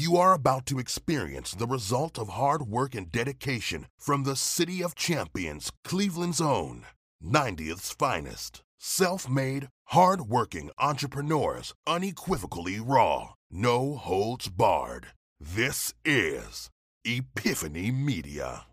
You are about to experience the result of hard work and dedication from the City of Champions, Cleveland's own, 90th's finest. Self made, hard working entrepreneurs, unequivocally raw, no holds barred. This is Epiphany Media.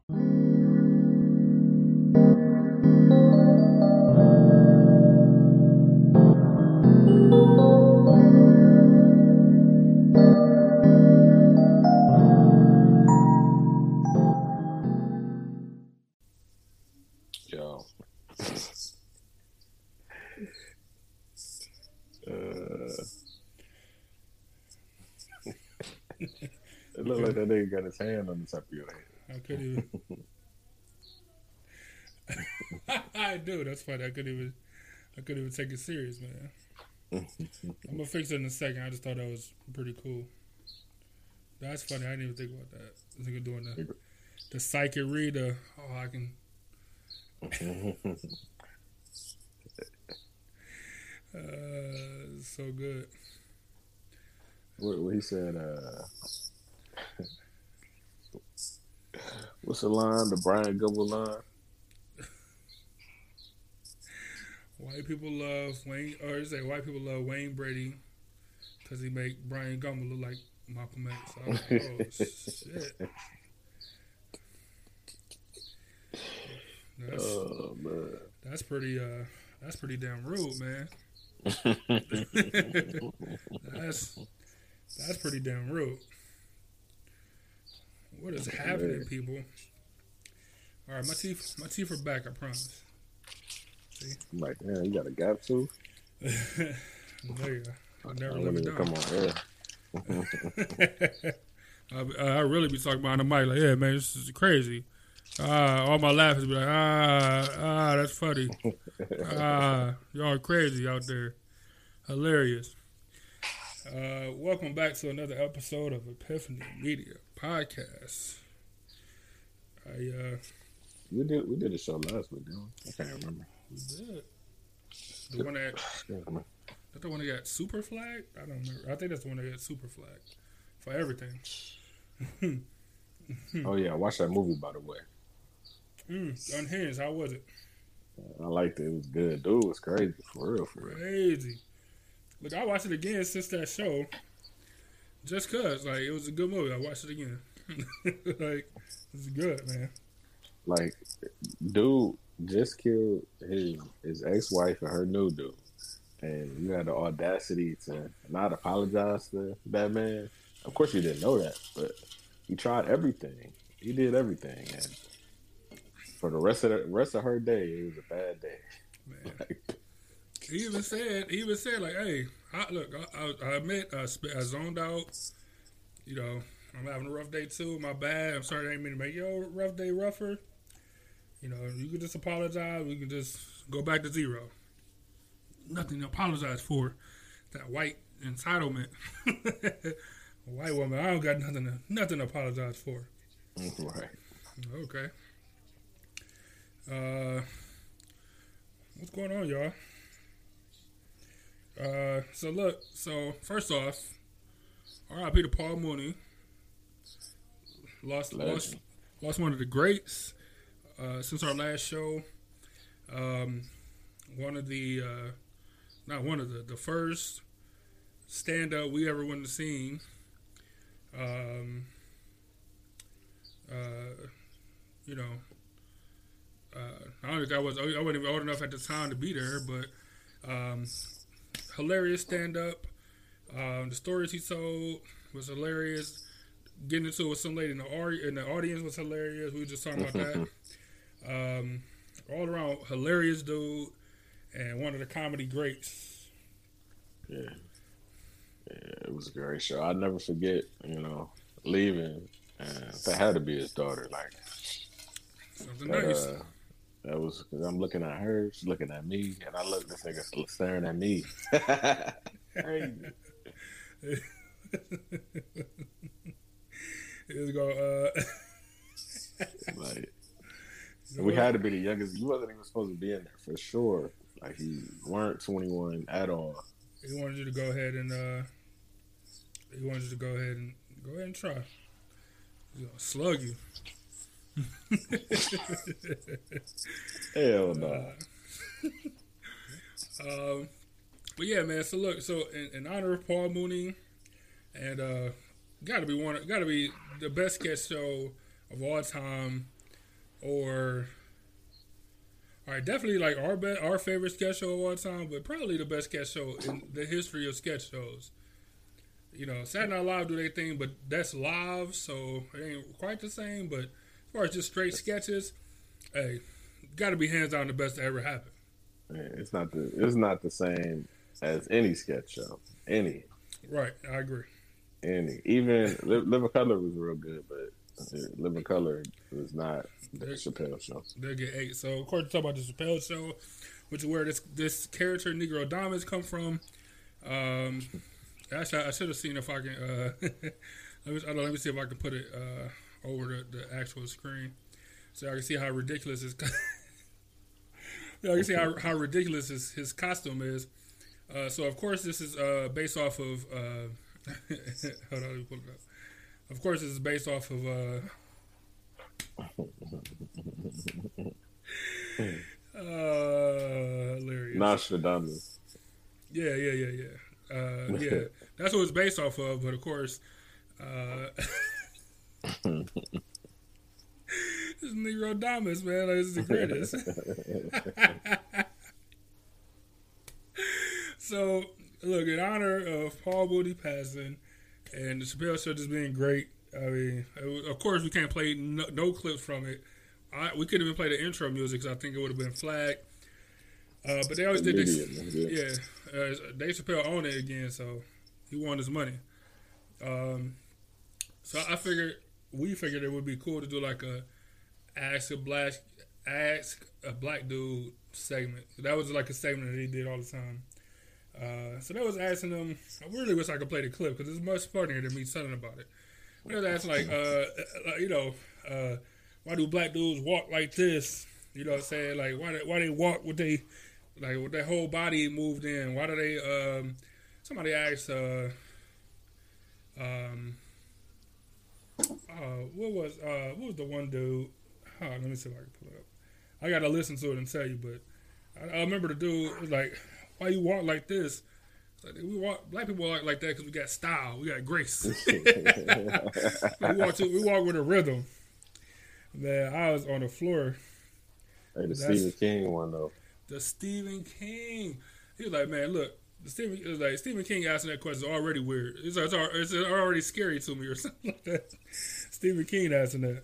It looked like that nigga got his hand on the top of your head. I couldn't even. I do. That's funny. I couldn't even. I couldn't even take it serious, man. I'm gonna fix it in a second. I just thought that was pretty cool. That's funny. I didn't even think about that. This nigga doing the the psychic reader. Oh, I can. Uh, so good. what, what he said, uh, what's the line? The Brian Gumbel line? White people love Wayne, or say white people love Wayne Brady because he make Brian Gumbel look like Malcolm X. I was like, oh shit. That's, Oh, man. that's pretty. Uh, that's pretty damn rude, man. That's that's pretty damn rude. What is happening, people? All right, my teeth, my teeth are back. I promise. I'm like, you got a gap too? there you go. I never live it down. come on air. I, I really be talking behind the mic like, yeah, man, this is crazy. Ah, all my laughers be like, ah, ah, that's funny. Ah, y'all crazy out there. Hilarious. Uh, welcome back to another episode of Epiphany Media Podcast. I uh, We did we did a show last week, didn't we? I can't remember. we did the one that that the one that got super flagged. I don't remember. I think that's the one that got super flagged for everything. Oh yeah, I watched that movie by the way. Mm, unhinged. How was it? I liked it. It was good. Dude it was crazy for real, for real. Crazy. Look, I watched it again since that show. Just cause, like, it was a good movie. I watched it again. like, it's good, man. Like, dude just killed his his ex wife and her new dude, and you had the audacity to not apologize to that man. Of course, you didn't know that, but he tried everything. He did everything, and for the rest of the rest of her day, it was a bad day. Man. Like, He even said, he even said, like, hey, I, look, I, I, I admit, I, sp- I zoned out. You know, I'm having a rough day too. My bad. I'm sorry I didn't mean to make your rough day rougher. You know, you can just apologize. We can just go back to zero. Nothing to apologize for. That white entitlement. White woman, I don't got nothing to, nothing to apologize for. right. Okay. Uh, what's going on, y'all? Uh, so look, so first off, R.I.P. to Paul Mooney. Lost, lost, lost one of the greats uh, since our last show. Um, one of the, uh, not one of the, the first stand up we ever went to see. Um, uh, you know, uh, I don't think I was I wasn't even old enough at the time to be there, but um, hilarious stand up. Um, the stories he told was hilarious. Getting into it with some lady in the, au- in the audience was hilarious. We were just talking about that. Um, all around hilarious dude and one of the comedy greats. Yeah. Yeah, it was a great show. I'll never forget, you know, leaving. And that had to be his daughter. Like, Something that, nice. uh, that was because I'm looking at her, she's looking at me, and I look, this nigga staring at me. Crazy. It was go, uh, Like, we had to be the youngest. You wasn't even supposed to be in there for sure. Like, he weren't 21 at all. He wanted you to go ahead and uh, he wanted you to go ahead and Go ahead and try. He's gonna slug you. Hell no. Um, but yeah, man. So look, so in, in honor of Paul Mooney, and uh, got to be one, got to be the best sketch show of all time, or all right, definitely like our be- our favorite sketch show of all time, but probably the best sketch show in the history of sketch shows. You know, Saturday Night Live do their thing, but that's live, so it ain't quite the same. But far as just straight sketches, hey, got to be hands down the best that ever happened. Man, It's not the it's not the same as any sketch show. Any. Right, I agree. Any. Even Li- Living Color was real good, but uh, Living Color was not the Chappelle show. They'll get eight. So of course, talk about the Chappelle show, which is where this this character Negrodamus come from. Um, actually, I should have seen if I can. Uh, let me I don't let me see if I can put it uh, over the, the actual screen, so I can see how ridiculous his. I can see how, how ridiculous his, his costume is. Uh, so of course, this is uh, based off of. Uh, hold on, let me pull it up. Of course, this is based off of. Uh, uh, hilarious. Nostradamus. Yeah, yeah, yeah, yeah. Uh, yeah, that's what it's based off of. But of course, uh, this Negrodamus, man, like, this is the greatest. so, look, in honor of Paul Mooney passing and the Chappelle Show just being great, I mean, was- of course, we can't play no, no clips from it. I, we couldn't even play the intro music because I think it would have been flagged. Uh, but they always did this. Yeah. Yeah, uh, Dave Chappelle owned it again, so he won his money. Um, so I figured we figured it would be cool to do like a ask a black ask a black dude segment. That was like a segment that he did all the time. Uh, so that was asking them. I really wish I could play the clip because it's much funnier than me telling about it. We was asking like, uh, uh, you know, uh, why do black dudes walk like this? You know what I'm saying? Like why why they walk with they like with their whole body moved in? Why do they um somebody asked uh um uh what was uh what was the one dude oh, let me see if I can pull it up. I gotta listen to it and tell you, but I, I remember the dude was like, Why you walk like this? Like, we walk, black people walk like that because we got style, we got grace. we walk, to, we walk with a rhythm. Man, I was on the floor. Hey, the That's- Stephen King one though. The Stephen King. He was like, man, look, Stephen it was like Stephen King asking that question is already weird. It's, it's, it's already scary to me or something like that. Stephen King asking that.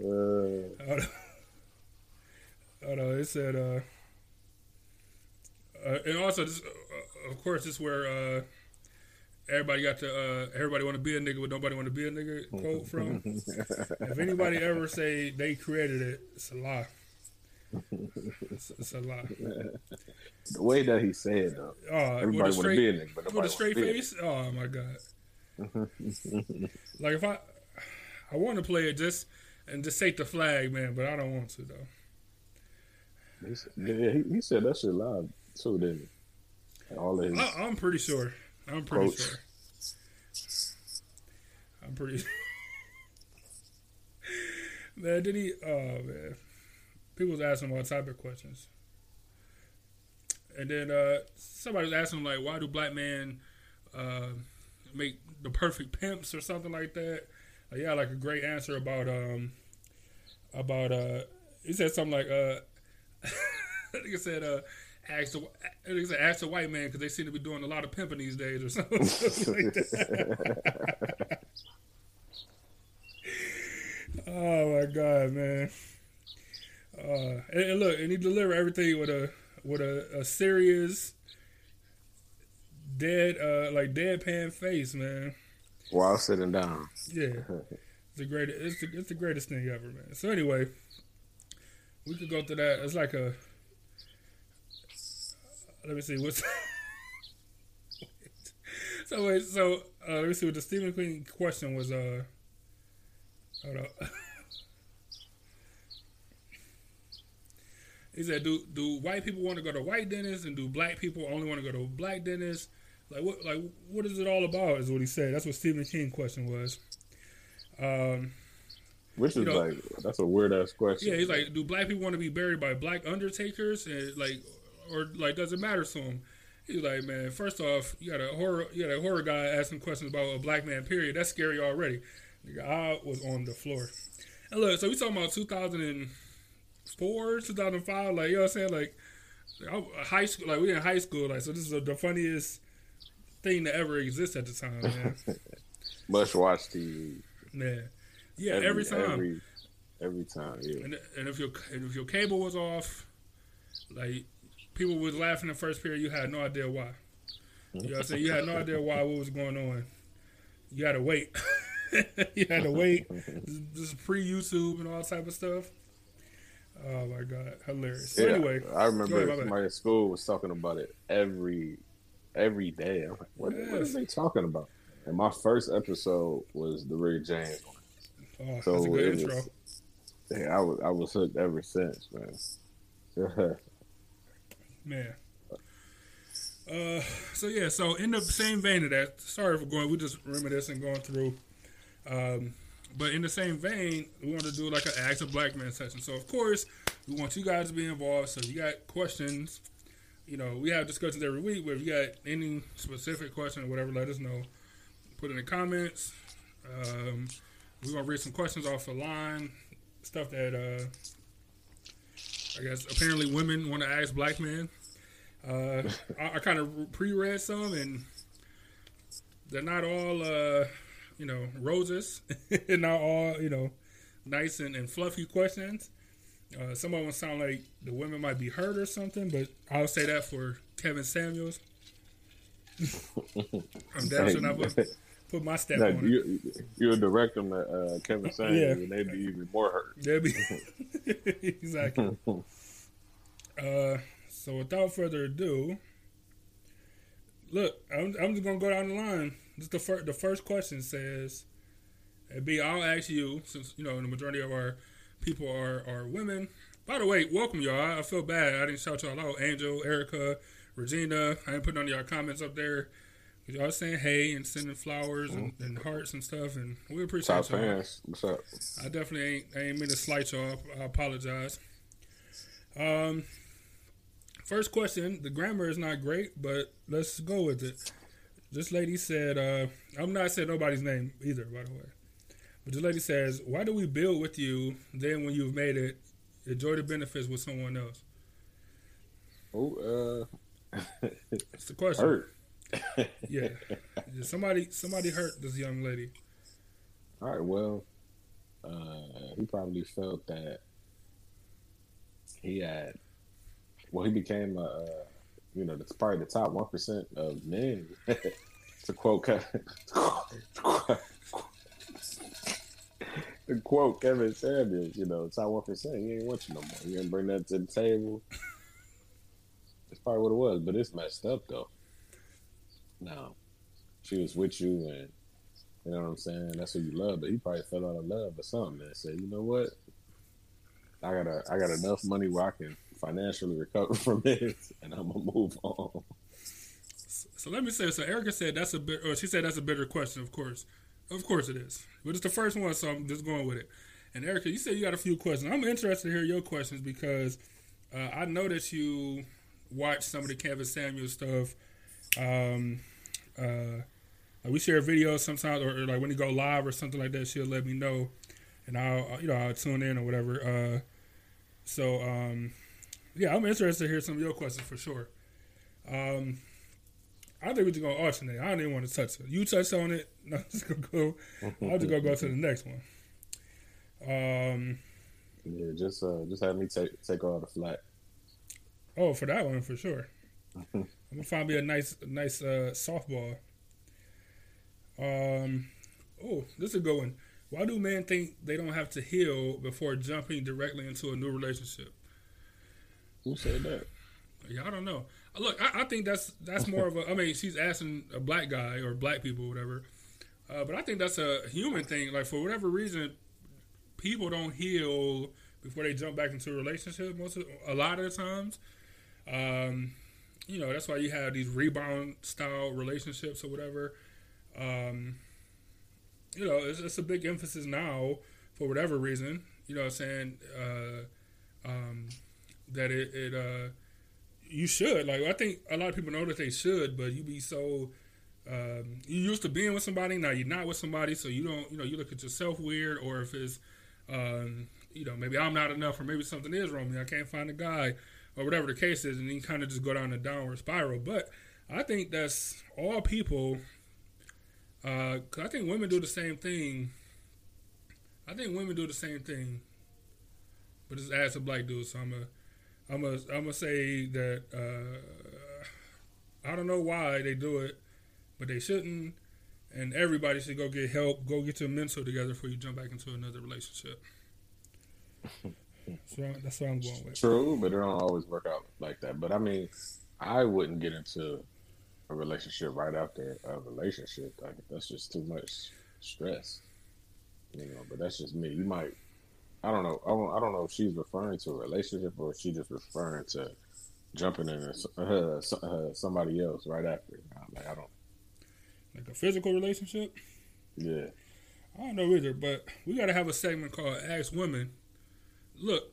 Uh, I don't, I don't know. It said, uh, uh, and also, this, uh, of course, this is where uh, everybody got to uh, everybody want to be a nigga, but nobody want to be a nigga. Quote from. if anybody ever say they created it, it's a lie. It's, it's a lot. the way that he said though. Oh, Everybody would a want to straight, be a nigga, but with a straight face. Oh my god! like if I, I want to play it just and just take the flag, man, but I don't want to though. He said, yeah, he, he said that shit live too, didn't he? All his I, I'm pretty sure. I'm pretty sure. I'm pretty. man, did he? Oh man, people was asking all type of questions, and then uh, somebody was asking like, "Why do black men uh, make the perfect pimps or something like that?" Uh, yeah, like a great answer about um about uh he said something like uh I think it said uh ask said ask the white man because they seem to be doing a lot of pimping these days or something, something like that. oh my god, man! Uh, and, and look, and he delivered everything with a with a, a serious, dead uh like deadpan face, man. while sitting down. Yeah, it's the greatest. It's the, it's the greatest thing ever, man. So anyway, we could go through that. It's like a. Let me see what's. so wait, so uh, let me see what the Stephen King question was. Uh, hold up. He said, "Do do white people want to go to white dentists, and do black people only want to go to black dentists? Like what? Like what is it all about? Is what he said. That's what Stephen King question was. Um, Which is know- like that's a weird ass question. yeah, he's like, do black people want to be buried by black undertakers, and like, or like, does it matter to him? He's like, man, first off, you got a horror, you got a horror guy asking questions about a black man. Period. That's scary already. I was on the floor. And look, so we talking about 2004, 2005, like you know what I'm saying, like I- high school, like we in high school, like so. This is the funniest thing to ever exist at the time, man. Must watch TV. Yeah, Yeah, every, time. Every, every time, yeah. And, and if your and if your cable was off, like people was laughing the first period, you had no idea why. You know what I'm saying? You had no idea why what was going on. You had to wait. you had to wait. Just pre YouTube and all type of stuff. Oh my god, hilarious. Yeah, anyway, I ahead, remember my somebody at school was talking about it every every day. I'm like, what, what are they talking about? And my first episode was the Rick James one. oh, So that's a good intro. was, yeah, I was I was hooked ever since, man. Man. Uh, so yeah, so in the same vein of that, sorry for going, we just reminiscing going through. Um, but in the same vein, we want to do like an Ask a Black Man session. So of course, we want you guys to be involved. So if you got questions, you know, we have discussions every week. But if you got any specific question or whatever, let us know. Put in the comments. Um, we're gonna read some questions off the line, stuff that uh, I guess apparently women want to ask black men. Uh, I, I kind of pre-read some, and they're not all, uh, you know, roses. not all, you know, nice and, and fluffy questions. Uh, some of them sound like the women might be hurt or something, but I'll say that for Kevin Samuels. I'm sure not put, put my stamp Now, on it. you you would direct them to uh, Kevin Samuels, Yeah. and they'd be even more hurt. That'd be exactly. Uh, so without further ado, look, I'm, I'm just gonna go down the line. Just the first, the first question says, and B, I'll ask you since you know the majority of our people are are women. By the way, welcome y'all. I, I feel bad I didn't shout y'all out. Angel, Erica, Regina. I didn't put none of y'all comments up there. Y'all saying hey and sending flowers and, and hearts and stuff, and we appreciate Top y'all. fans, what's up? I definitely ain't, I ain't mean to slight y'all. I apologize. Um, first question. The grammar is not great, but let's go with it. This lady said, uh, I'm not saying nobody's name either, by the way. But this lady says, Why do we build with you, then when you've made it, enjoy the benefits with someone else? Oh, uh, That's the question. hurt. Yeah. Yeah, Somebody somebody hurt this young lady. All right, well, uh, he probably felt that he had. Well, he became a, uh, you know, that's probably the top one percent of men. to quote, to quote Kevin Samuels, you know, top one percent. He ain't want you no more. You ain't bring that to the table. That's probably what it was, but it's messed up though. No, she was with you and you know what I'm saying? That's who you love. But he probably fell out of love or something and said, you know what? I got a, I got enough money where I can financially recover from this, and I'm gonna move on. So let me say. So Erica said that's a bit. Or she said that's a bitter question. Of course, of course it is. But it's the first one, so I'm just going with it. And Erica, you said you got a few questions. I'm interested to hear your questions because uh, I know that you watch some of the Kevin Samuel stuff. Um, uh, like we share videos sometimes, or, or like when he go live or something like that, she'll let me know, and I'll you know I'll tune in or whatever. Uh, so um, yeah, I'm interested to hear some of your questions for sure. Um, I think we're just gonna alternate. I don't even want to touch it. You touch on it. No, I'm just gonna go. I'm just gonna go to the next one. Um. Yeah, just uh, just have me take take all the flack. Oh, for that one for sure. I'm gonna find me a nice, nice uh, softball. Um. Oh, this is a good one. Why do men think they don't have to heal before jumping directly into a new relationship? Who said that? Yeah, I don't know. Uh, Look, I, I think that's that's more of a. I mean, she's asking a black guy or black people, whatever. Uh, but I think that's a human thing. Like for whatever reason, people don't heal before they jump back into a relationship. Most of, a lot of the times, um, you know that's why you have these rebound style relationships or whatever. Um, you know, it's, it's a big emphasis now for whatever reason. You know, what I'm saying uh, um, that it, it uh, you should like. I think a lot of people know that they should, but you be so. Um, you used to being with somebody, now you're not with somebody, so you don't, you know, you look at yourself weird, or if it's, um, you know, maybe I'm not enough, or maybe something is wrong with me, I can't find a guy, or whatever the case is, and you kind of just go down a downward spiral. But I think that's all people uh, I think women do the same thing. I think women do the same thing, but it's as a black dude. So I'm a, I'm a, I'm gonna say that uh, I don't know why they do it, but they shouldn't. And everybody should go get help. Go get your mental together before you jump back into another relationship. so that's what I'm going with. True, but it don't always work out like that. But I mean, I wouldn't get into a relationship right after a relationship. Like that's just too much stress, you know. But that's just me. You might, I don't know. I don't, I don't know if she's referring to a relationship or if she just referring to jumping in uh, uh, somebody else right after. Like I don't. Like a physical relationship. Yeah. I don't know either, but we got to have a segment called "Ask Women." Look,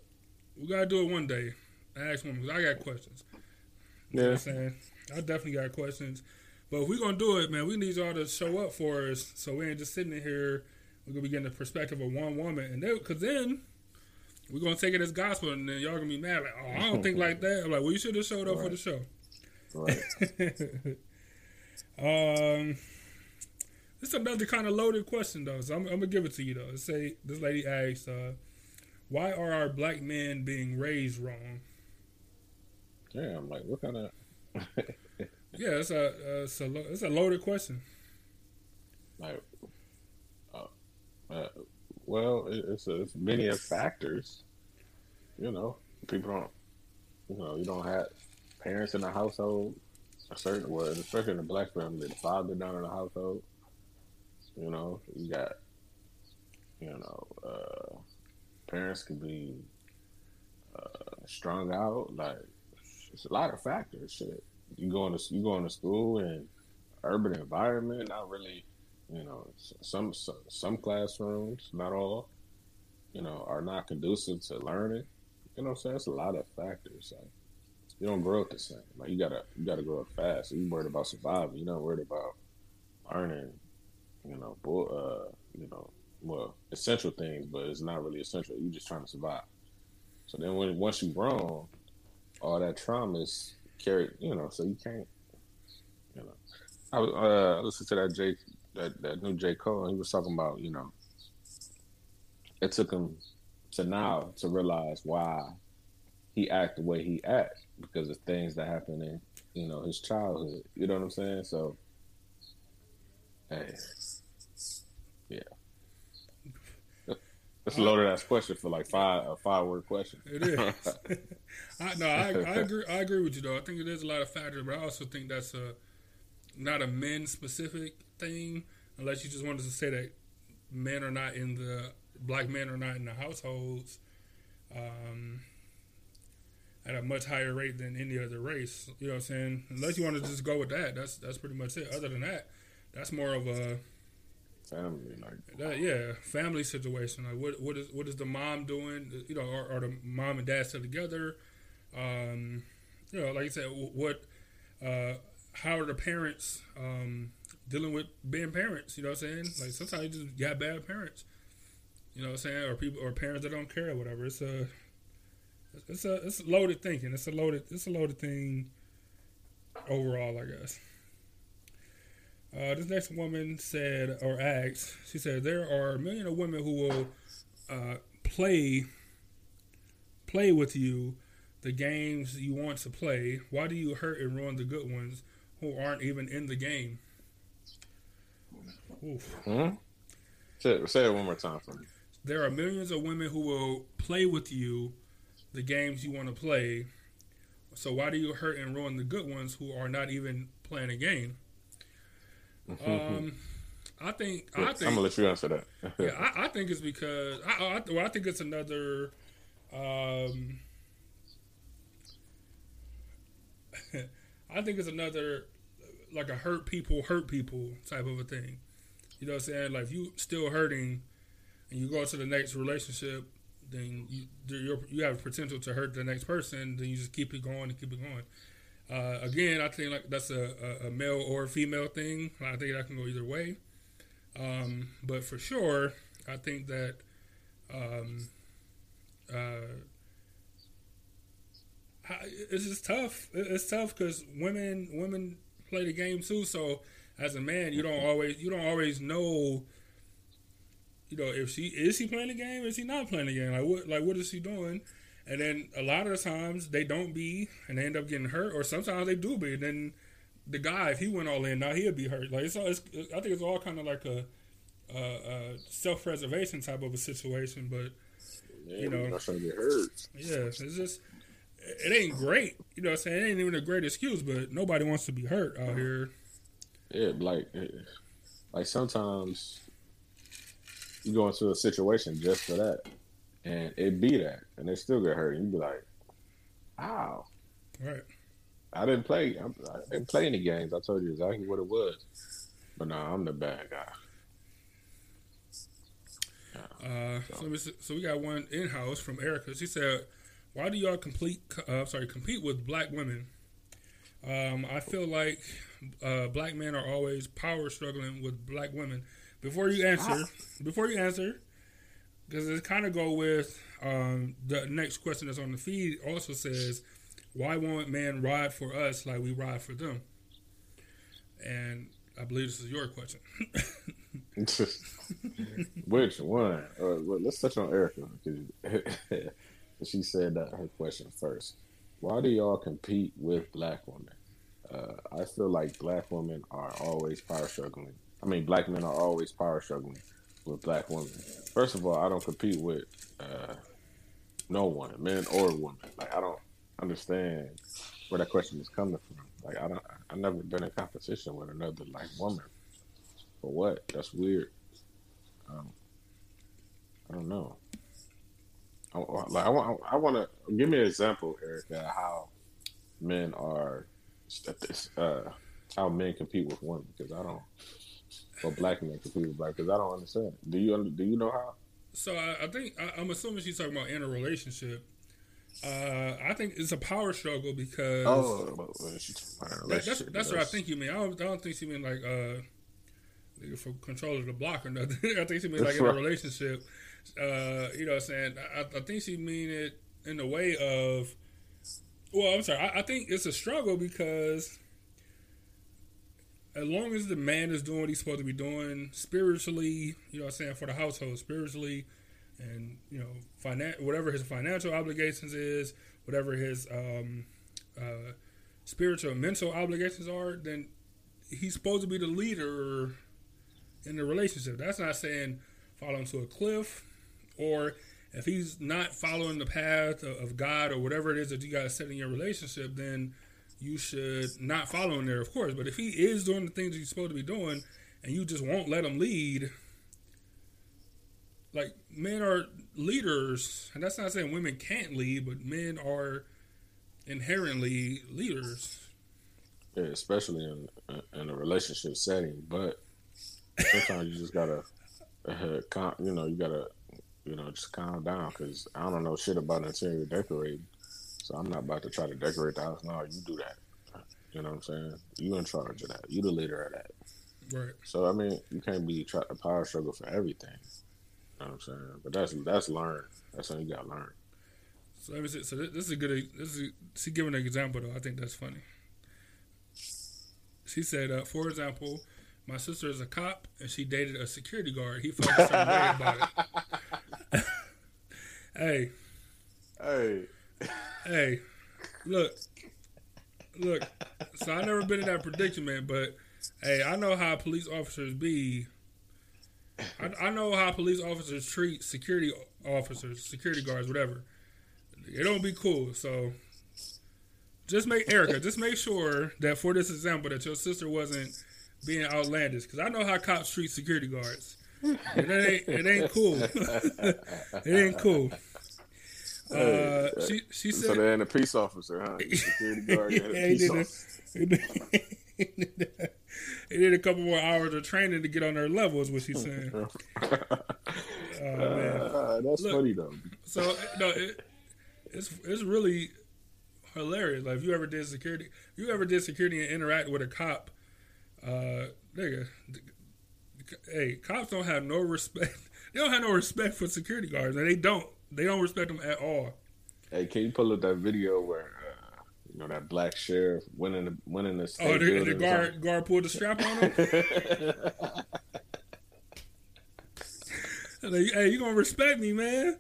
we got to do it one day. Ask women. I got questions. You yeah. know what I'm saying? I definitely got questions. But if we're gonna do it, man, we need y'all to show up for us, so we ain't just sitting here. We're gonna be getting the perspective of one woman, and then, cause then we're gonna take it as gospel, and then y'all gonna be mad like, oh, I don't think like that. I'm like, well, you should have showed up right. for the show. Right. um, this is another kind of loaded question though, so I'm, I'm, gonna give it to you though. Let's say this lady asks, uh, "Why are our black men being raised wrong?" Damn, like what kind of yeah, it's a uh, it's a it's a loaded question. Like, uh, well, it's, a, it's many of factors. You know, people don't. You know, you don't have parents in the household. A certain way, especially in the black family, the father down in the household. You know, you got. You know, uh, parents could be uh, strung out. Like, it's a lot of factors. Shit you going to you going to school in urban environment, not really. You know, some some classrooms, not all, you know, are not conducive to learning. You know what I'm saying? It's a lot of factors. Like, you don't grow up the same. Like you gotta you gotta grow up fast. You're worried about surviving. You're not worried about learning. You know, uh, you know, well, essential things, but it's not really essential. You're just trying to survive. So then, when once you grown, all that trauma is carried, you know, so you can't, you know. I was uh, listening to that J, that that new J Cole, he was talking about, you know, it took him to now to realize why he act the way he act because of things that happened in, you know, his childhood. You know what I'm saying? So, hey, yeah. That's a loaded ass question for like five a five word question. It is. I, no, I, I, agree. I agree with you though. I think there's a lot of factors, but I also think that's a not a men specific thing, unless you just wanted to say that men are not in the black men are not in the households um, at a much higher rate than any other race. You know what I'm saying? Unless you want to just go with that, that's that's pretty much it. Other than that, that's more of a family, like that, yeah, family situation. Like, what what is what is the mom doing? You know, are, are the mom and dad still together? Um, you know, like I said, what, uh, how are the parents um, dealing with being parents? You know what I'm saying? Like sometimes you just got bad parents. You know what I'm saying? Or people or parents that don't care or whatever. It's a it's a it's loaded thinking. It's a loaded it's a loaded thing overall, I guess. Uh, this next woman said or asked, she said there are a million of women who will uh, play play with you the games you want to play. Why do you hurt and ruin the good ones who aren't even in the game? Hmm? Say, say it one more time for me. There are millions of women who will play with you the games you want to play. So why do you hurt and ruin the good ones who are not even playing a game? Um, I think I think I'm gonna let you answer that. yeah, I, I, think it's because I, I, well, I think it's another. Um, I think it's another like a hurt people hurt people type of a thing. You know what I'm saying? Like if you still hurting and you go to the next relationship, then you you have potential to hurt the next person. Then you just keep it going and keep it going. Uh, again, I think like that's a, a, a, male or female thing. I think that can go either way. Um, but for sure, I think that um, uh, it's just tough. It's tough because women women play the game too. So as a man, you don't always you don't always know. You know, if she is she playing the game, is she not playing the game? Like what like what is she doing? And then a lot of the times they don't be, and they end up getting hurt, or sometimes they do be. And then the guy, if he went all in, now he'll be hurt. Like it's, all, it's I think it's all kind of like a, a, a self preservation type of a situation. But yeah, you know, not trying to get hurt. Yeah, it's just it ain't great. You know what I'm saying? It ain't even a great excuse, but nobody wants to be hurt out here. Yeah, like like sometimes you go into a situation just for that, and it be that, and they still get hurt, and you be like, "Wow, right." I didn't play. I didn't play any games. I told you exactly what it was, but no, I'm the bad guy. Uh, so. So, so we got one in house from Erica. She said, why do y'all complete? Uh, sorry, compete with black women? Um, I feel like uh, black men are always power struggling with black women. Before you answer, ah. before you answer, because it kind of go with um, the next question that's on the feed. Also says, why won't men ride for us like we ride for them? And I believe this is your question. Which one? Uh, let's touch on Erica she said that her question first. Why do y'all compete with black women? Uh, I feel like black women are always power struggling. I mean, black men are always power struggling with black women. First of all, I don't compete with uh, no one, men or women. Like I don't understand where that question is coming from. Like I don't, I've never been in competition with another like woman. For what? That's weird. Um, I don't know. I, like I want, I want to give me an example, Erica, how men are, uh, how men compete with women because I don't, or black men compete with black because I don't understand. Do you do you know how? So I, I think I, am assuming she's talking about in a relationship. Uh, I think it's a power struggle because oh, that, that's that's what I think you mean. I don't, I don't think she mean like uh, for control of the block or nothing. I think she mean like in a relationship uh, you know what I'm saying? I, I, think she mean it in the way of, well, I'm sorry. I, I, think it's a struggle because as long as the man is doing what he's supposed to be doing spiritually, you know what I'm saying, for the household, spiritually, and, you know, finan- whatever his financial obligations is, whatever his um, uh, spiritual mental obligations are, then he's supposed to be the leader in the relationship. That's not saying fall into a cliff or if he's not following the path of God or whatever it is that you guys set in your relationship, then you should not follow him there, of course. But if he is doing the things he's supposed to be doing and you just won't let him lead, like men are leaders, and that's not saying women can't lead, but men are inherently leaders. Yeah, especially in in a relationship setting. But sometimes you just gotta, uh, you know, you gotta you know, just calm down because I don't know shit about interior decorating. So I'm not about to try to decorate the house. No, you do that. You know what I'm saying? You in charge of that. You the leader of that. Right. So I mean, you can't be trying to power struggle for everything. You know what I'm saying? But that's that's learned. That's something you got to learn. So let me see. So this, is a good. This is she giving an example though. I think that's funny. She said, uh, for example, my sister is a cop and she dated a security guard. He felt certain way about it. Hey. Hey. Hey. Look. Look. So I never been in that predicament, but hey, I know how police officers be. I, I know how police officers treat security officers, security guards, whatever. It don't be cool. So just make Erica, just make sure that for this example that your sister wasn't being outlandish because I know how cops treat security guards. It ain't it ain't cool. it ain't cool. Uh, she she So said they ain't a peace officer, huh? Security guard, and a Yeah, he peace did officer. he did, he did a couple more hours of training to get on their level. Is what she's saying. Oh, man. Uh, that's Look. funny though. So no, it, it's it's really hilarious. Like if you ever did security, if you ever did security and interact with a cop, uh, nigga, hey, cops don't have no respect. They don't have no respect for security guards, and they don't. They don't respect them at all. Hey, can you pull up that video where uh, you know that black sheriff winning the winning the state Oh, the, the guard guard pulled the strap on him. Like, hey, you gonna respect me, man?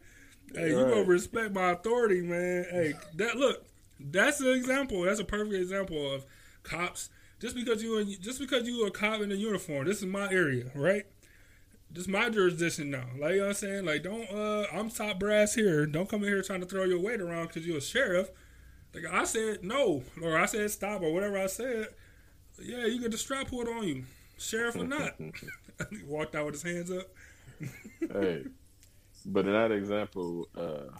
Hey, you gonna respect my authority, man? Hey, that look, that's an example. That's a perfect example of cops. Just because you in, just because you a cop in a uniform, this is my area, right? This is my jurisdiction now. Like you know what I'm saying? Like, don't uh, I'm top brass here. Don't come in here trying to throw your weight around because you're a sheriff. Like I said no, or I said stop, or whatever I said. Yeah, you get the strap pulled on you, sheriff or not. he walked out with his hands up. hey, but in that example, uh,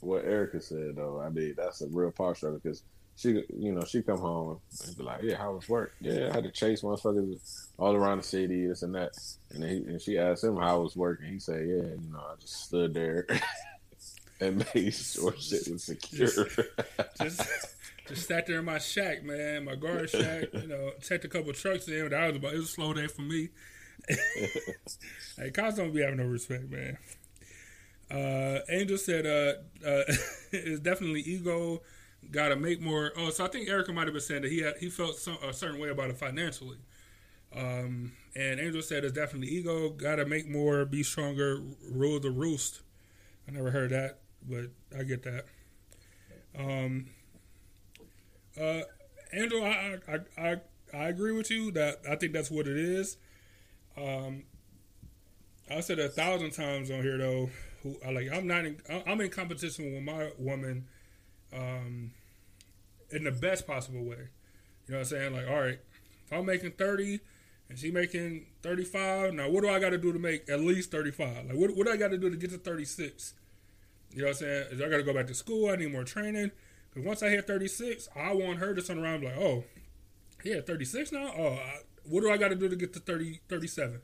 what Erica said though, I mean that's a real power struggle because she, you know, she come home and be like, "Yeah, how was work? Yeah, I had to chase motherfuckers all around the city, this and that." And he, and she asked him how it was working. He said, "Yeah, you know, I just stood there and made sure shit was secure." just just sat there in my shack, man, my guard shack. You know, checked a couple trucks in. That was about it was a slow day for me. hey, cops don't be having no respect, man. Uh, Angel said, uh, uh, "It's definitely ego. Got to make more." Oh, so I think Erica might have been saying that he had, he felt some, a certain way about it financially. Um, and Angel said, "It's definitely ego. Got to make more, be stronger, rule the roost." I never heard that, but I get that. Um, uh, Angel, I, I I I agree with you that I think that's what it is. Um, I said a thousand times on here though. Who I like? I'm not. In, I'm in competition with my woman, um, in the best possible way. You know what I'm saying? Like, all right, if I'm making thirty and she making thirty five, now what do I got to do to make at least thirty five? Like, what what do I got to do to get to thirty six? You know what I'm saying? Is I got to go back to school. I need more training. Because once I hit 36, I want her to turn around and be like, oh, yeah, 36 now? Oh, I, what do I got to do to get to 30, 37?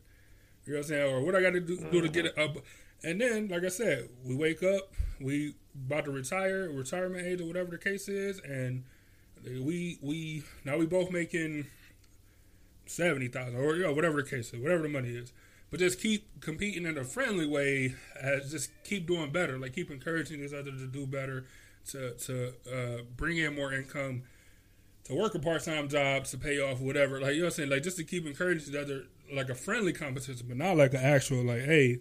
You know what I'm saying? Or what I got to do, do to get it up? And then, like I said, we wake up, we about to retire, retirement age or whatever the case is, and we we now we both making seventy thousand or you know, whatever the case is, whatever the money is. But just keep competing in a friendly way, as just keep doing better, like keep encouraging each other to do better, to to uh, bring in more income, to work a part time job to pay off whatever. Like you know what I'm saying, like just to keep encouraging each other, like a friendly competition, but not like an actual like, hey,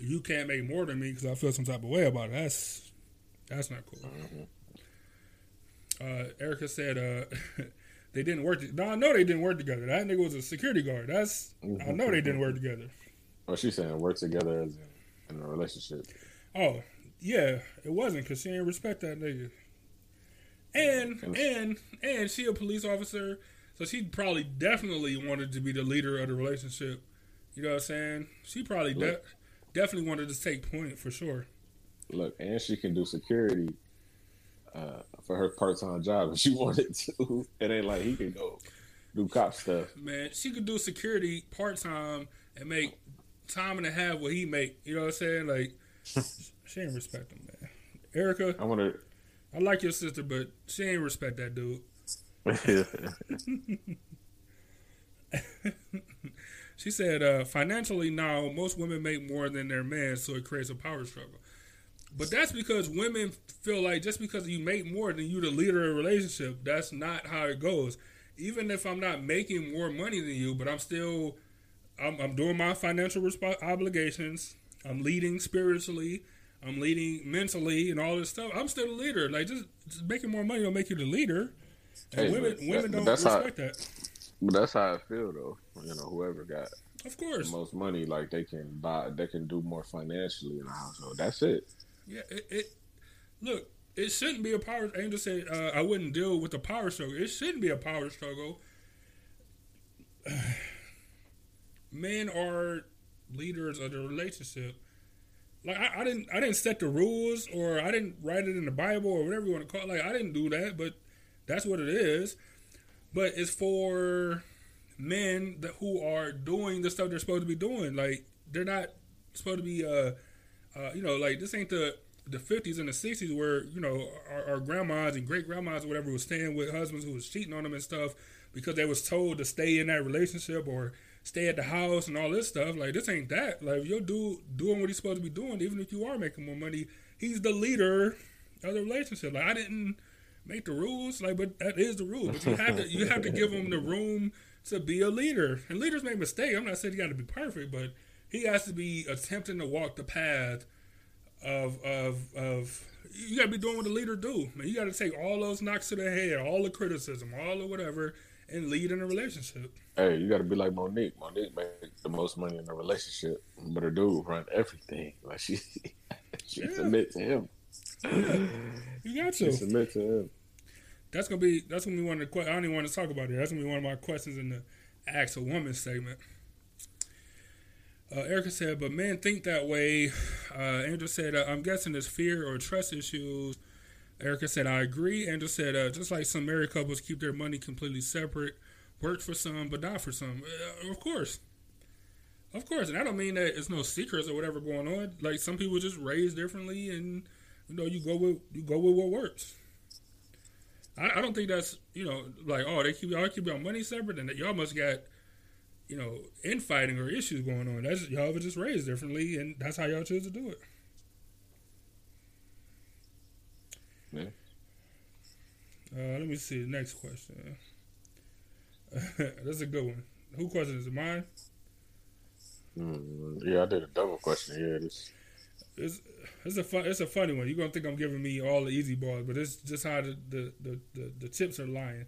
you can't make more than me because I feel some type of way about it. That's that's not cool. Uh, Erica said uh, they didn't work. To- no, I know they didn't work together. That nigga was a security guard. That's I know they didn't work together. Well, she's saying work together as in, in a relationship. Oh yeah, it wasn't because she didn't respect that nigga. And and and she a police officer, so she probably definitely wanted to be the leader of the relationship. You know what I'm saying? She probably de-. Definitely wanted to take point for sure. Look, and she can do security uh, for her part time job if she wanted to. It ain't like he can go do cop stuff. Man, she could do security part time and make time and a half what he make. You know what I'm saying? Like she ain't respect him, man. Erica, I want to. I like your sister, but she ain't respect that dude. She said, uh, financially now, most women make more than their man, so it creates a power struggle. But that's because women feel like just because you make more than you the leader of a relationship, that's not how it goes. Even if I'm not making more money than you, but I'm still, I'm, I'm doing my financial resp- obligations. I'm leading spiritually. I'm leading mentally and all this stuff. I'm still the leader. Like just, just making more money will make you the leader. And Hey, women, women don't that's how- respect that. But that's how I feel though. You know, whoever got Of the course. most money, like they can buy, they can do more financially in the household. That's it. Yeah, it, it look, it shouldn't be a power. Angel said, uh, "I wouldn't deal with the power struggle. It shouldn't be a power struggle. Men are leaders of the relationship. like I, I, didn't I didn't set the rules or I didn't write it in the Bible or whatever you want to call it. Like I didn't do that, but that's what it is. But it's for men that who are doing the stuff they're supposed to be doing. Like they're not supposed to be uh, uh you know, like this ain't the the fifties and the sixties where, you know, our, our grandmas and great grandmas or whatever was staying with husbands who was cheating on them and stuff because they was told to stay in that relationship or stay at the house and all this stuff. Like this ain't that. Like your dude doing what he's supposed to be doing, even if you are making more money, he's the leader of the relationship. Like I didn't make the rules, like but that is the rule. But you have to you have to give him the room to be a leader. And leaders make mistakes. I'm not saying he got to be perfect, but he has to be attempting to walk the path of of of you got to be doing what a leader do. Man, you got to take all those knocks to the head, all the criticism, all the whatever, and lead in a relationship. Hey, you got to be like Mo'Nique. Monique make the most money in a relationship, but her dude run everything. Like she, she yeah. submit to him. Yeah. You got to submit to him. That's gonna be that's gonna be one of the. I don't even want to talk about it. That's gonna be one of my questions in the Ask a Woman segment. Uh, Erica said, but men think that way. Uh, Andrew said, uh, I'm guessing it's fear or trust issues. Erica said, I agree. Andrew said, uh, just like some married couples keep their money completely separate, works for some, but not for some. Uh, of course. Of course. And I don't mean that it's no secrets or whatever going on. Like some people just raised differently and, you know, you go with, you go with what works. I, I don't think that's, you know, like, oh, they keep, y'all keep your money separate and that y'all must got – you know, infighting or issues going on. That's y'all were just raised differently, and that's how y'all choose to do it. Yeah. Uh, let me see the next question. That's a good one. Who question is it? Mine. Mm, yeah, I did a double question. Yeah, this. It's, it's a fun. It's a funny one. You're gonna think I'm giving me all the easy balls, but it's just how the the, the, the, the chips are lying.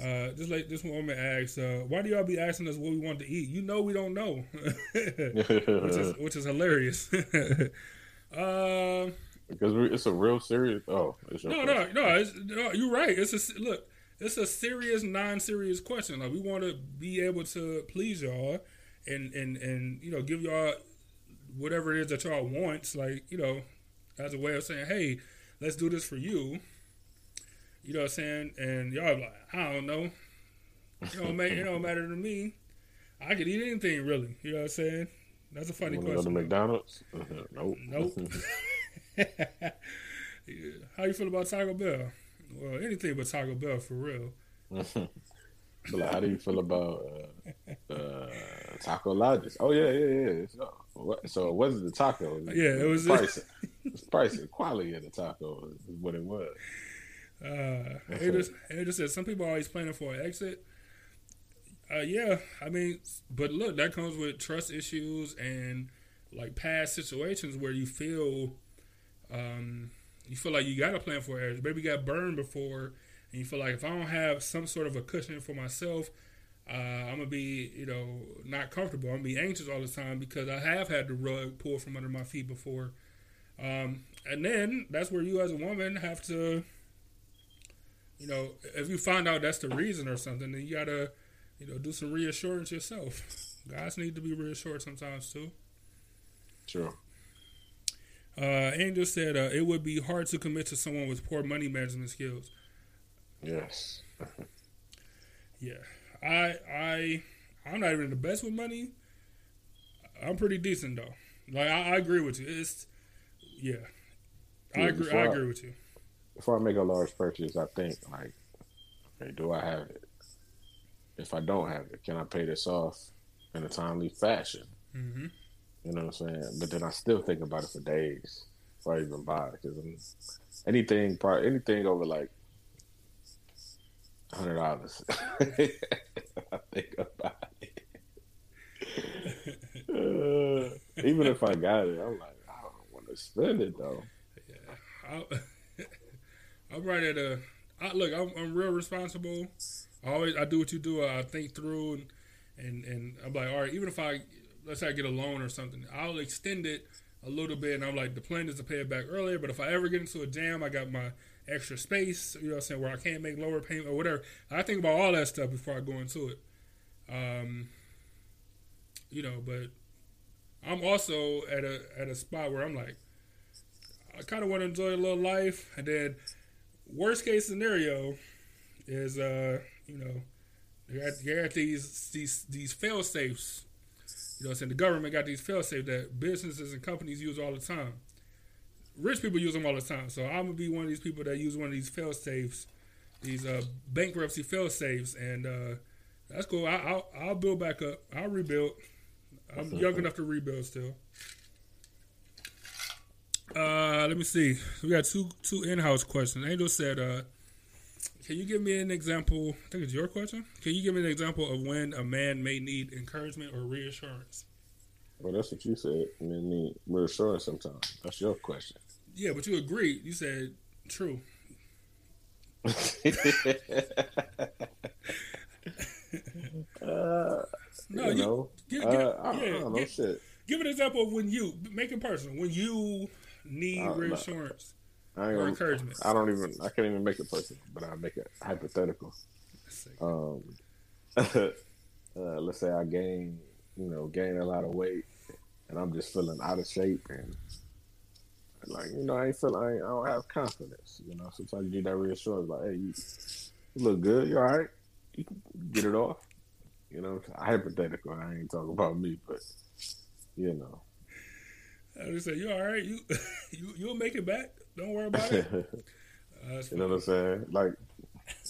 Uh, just like this woman asks, uh, why do y'all be asking us what we want to eat? You know we don't know, which is which is hilarious. uh, because it's a real serious. Oh, no, no, no, no. You're right. It's a look. It's a serious, non-serious question. Like we want to be able to please y'all, and and and you know give y'all whatever it is that y'all wants, Like you know, as a way of saying, hey, let's do this for you. You know what I'm saying? And y'all like, I don't know. It don't, make, it don't matter to me. I could eat anything really. You know what I'm saying? That's a funny question. Go to McDonald's? nope. Nope. yeah. How you feel about Taco Bell? Well, anything but Taco Bell for real. like, how do you feel about uh, uh, Taco Lodges? Oh yeah, yeah, yeah. So, what, so it wasn't the taco. Yeah, it was price. It's price and quality of the taco is what it was. Uh, Ada, Ada said some people are always planning for an exit. Uh, yeah, I mean, but look, that comes with trust issues and like past situations where you feel, um, you feel like you got to plan for exit. Maybe you got burned before, and you feel like if I don't have some sort of a cushion for myself, uh, I'm gonna be, you know, not comfortable. I'm gonna be anxious all the time because I have had the rug pulled from under my feet before. Um, and then that's where you, as a woman, have to you know, if you find out that's the reason or something, then you gotta, you know, do some reassurance yourself. Guys need to be reassured sometimes too. Sure. Uh, Angel said uh, it would be hard to commit to someone with poor money management skills. Yes. yeah, I I I'm not even the best with money. I'm pretty decent though. Like I, I agree with you. It's yeah, I agree. I agree with you before I make a large purchase, I think like, okay, do I have it? If I don't have it, can I pay this off in a timely fashion? Mm-hmm. You know what I'm saying? But then I still think about it for days before I even buy it because anything, part anything over like hundred dollars, I think about it. uh, even if I got it, I'm like, I don't want to spend it though. Yeah. I'm right at a. I, look, I'm, I'm real responsible. I always I do what you do. I think through and, and and I'm like, all right, even if I let's say I get a loan or something, I'll extend it a little bit. And I'm like, the plan is to pay it back earlier. But if I ever get into a jam, I got my extra space. You know, what I'm saying where I can't make lower payment or whatever. I think about all that stuff before I go into it. Um, you know, but I'm also at a at a spot where I'm like, I kind of want to enjoy a little life, and then worst case scenario is uh you know you're at, you're at these these these fail safes. You know, what I'm saying the government got these fail safes that businesses and companies use all the time. Rich people use them all the time, so I'm gonna be one of these people that use one of these fail safes, these uh, bankruptcy fail safes, and uh, that's cool. I, I'll I'll build back up. I'll rebuild. I'm young enough to rebuild still. Uh, let me see. We got two two in house questions. Angel said, uh, "Can you give me an example? I think it's your question. Can you give me an example of when a man may need encouragement or reassurance?" Well, that's what you said. I mean, need reassurance sometimes. That's your question. Yeah, but you agreed. You said true. uh, No, you know, give, uh, give, I, I yeah, don't know give, shit. give an example of when you make it personal. When you need reassurance I or encouragement. I don't even. I can't even make it personal, but I make it hypothetical. Let's. Um, uh, let's say I gain, you know, gain a lot of weight, and I'm just feeling out of shape, and like you know, I ain't feel, I, ain't, I don't have confidence. You know, sometimes you need that reassurance, like, hey, you, you look good, You're all right, you can get it off. You know, hypothetical. I ain't talking about me, but you know, I just say, "You all right? You you you'll make it back. Don't worry about it." you Uh, that's know what I'm saying? Like,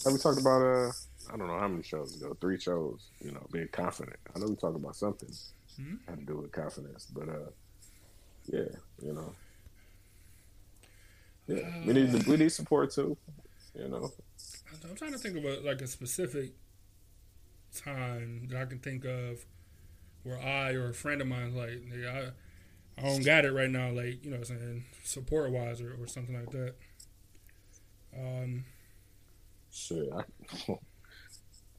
like we talked about, uh, I don't know how many shows ago, three shows. You know, being confident. I know we talked about something Mhm. had to do with confidence, but uh, yeah, you know, yeah, we need we need support too. You know, I'm- trying to think of a, like a specific time that I can think of where I or a friend of mine like, I, I don't got it right now, like you know, what I'm saying support wise or, or something like that. Um, shit, I,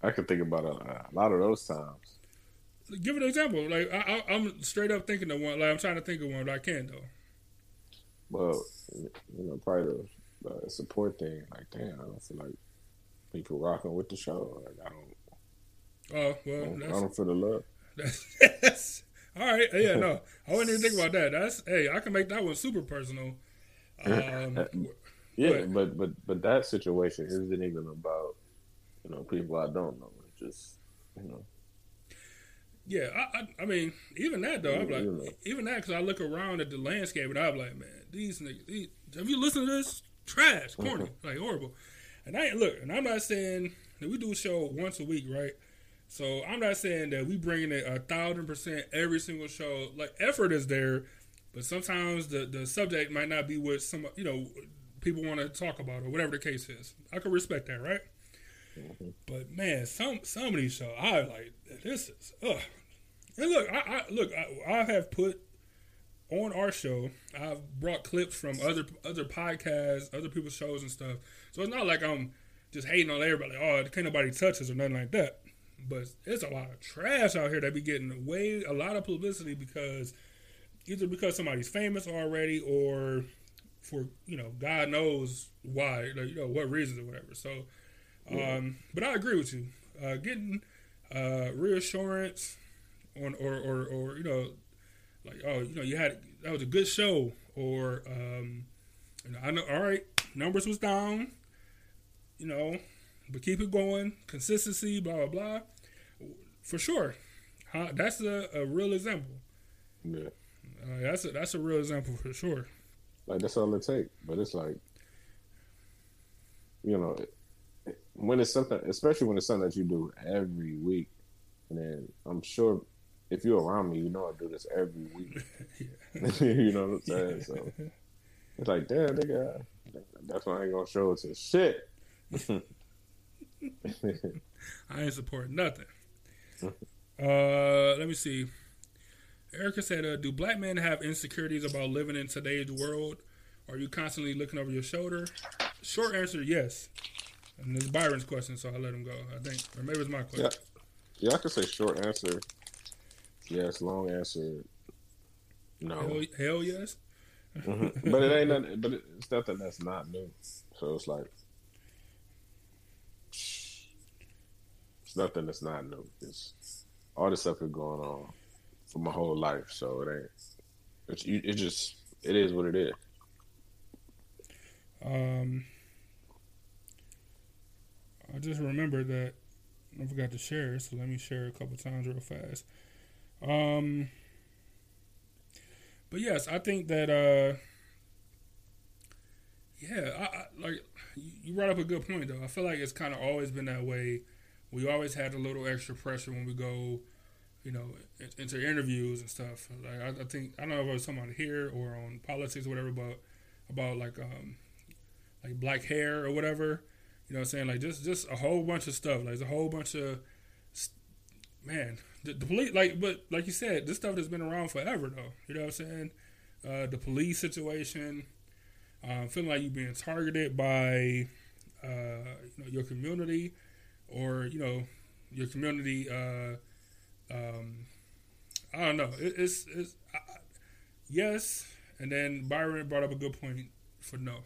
I could think about a, a lot of those times. give an example. Like I, I, I'm straight up thinking of one. Like I'm trying to think of one, but I can't though. Well, you know, probably the uh, support thing. Like, damn, I don't feel like people rocking with the show. Like, I don't, Oh I well, don't, I don't feel the love. that's, that's all right. Yeah, no, I wouldn't even think about that. That's hey, I can make that one super personal. Um, Yeah, But- but but but that situation isn't even about you know people I don't know. It's just you know Yeah, I, I, I mean, even that though, I'm You like, know. even that because I look around at the landscape and I'm like, man, these niggas, these, have you listened to this? Trash, corny, mm-hmm. like horrible. And I look, and I'm not saying that we do a show once a week, right? So I'm not saying that we bringing it a thousand percent every single show. Like effort is there, but sometimes the the subject might not be what some you know people want to talk about or whatever the case is. I can respect that, right? Mm-hmm. But man, some some of these shows, I like this is ugh. And look, I, I look, I, I have put on our show. I've brought clips from other other podcasts, other people's shows and stuff. So it's not like I'm just hating on everybody. Like, oh, can't nobody touch us or nothing like that. But it's a lot of trash out here that be getting way a lot of publicity because either because somebody's famous already or for you know God knows why, like, you know what reasons or whatever. So, um, but I agree with you. Uh, getting uh, reassurance on or, or or you know like oh you know you had that was a good show or um, you know, I know all right numbers was down, you know, but keep it going, consistency, blah blah blah. For sure, huh? that's a, a real example. yeah, Uh, that's a that's a real example for sure. like that's all it takes. But it's like you know when it's something, especially when it's something that you do every week, and then I'm sure if you're around me, you know I do this every week. you know what I'm saying? So it's like, damn, nigga, that's why I ain't gonna show it to shit. I ain't supporting nothing. Uh, let me see. Erica said, uh, "Do black men have insecurities about living in today's world? Are you constantly looking over your shoulder?" Short answer: Yes. And this is Byron's question, so I let him go. I think, or maybe it's my question. Yeah. Yeah, I could say short answer, yes. Long answer, no. Hell, hell yes. Mhm. But it ain't nothing. But it's nothing that's not new. So it's like it's nothing that's not new. It's all this stuff is going on for my whole life, so it ain't. It's it just it is what it is. Um, I just remembered that I forgot to share, so let me share a couple times real fast. Um, but yes, I think that uh, yeah, I, I, like you brought up a good point though. I feel like it's kind of always been that way. We always had a little extra pressure when we go, you know, into interviews and stuff. Like I, I think I don't know if I was about here or on politics or whatever, but about like um like black hair or whatever. You know what I'm saying? Like just just a whole bunch of stuff. Like it's a whole bunch of man, the, the, police like but like you said, this stuff has been around forever though. You know what I'm saying? Uh, the police situation, uh, feeling like you're being targeted by uh, you know your community or you know your community. Uh, um, I don't know. It, it's it's yes, and then Byron brought up a good point for no.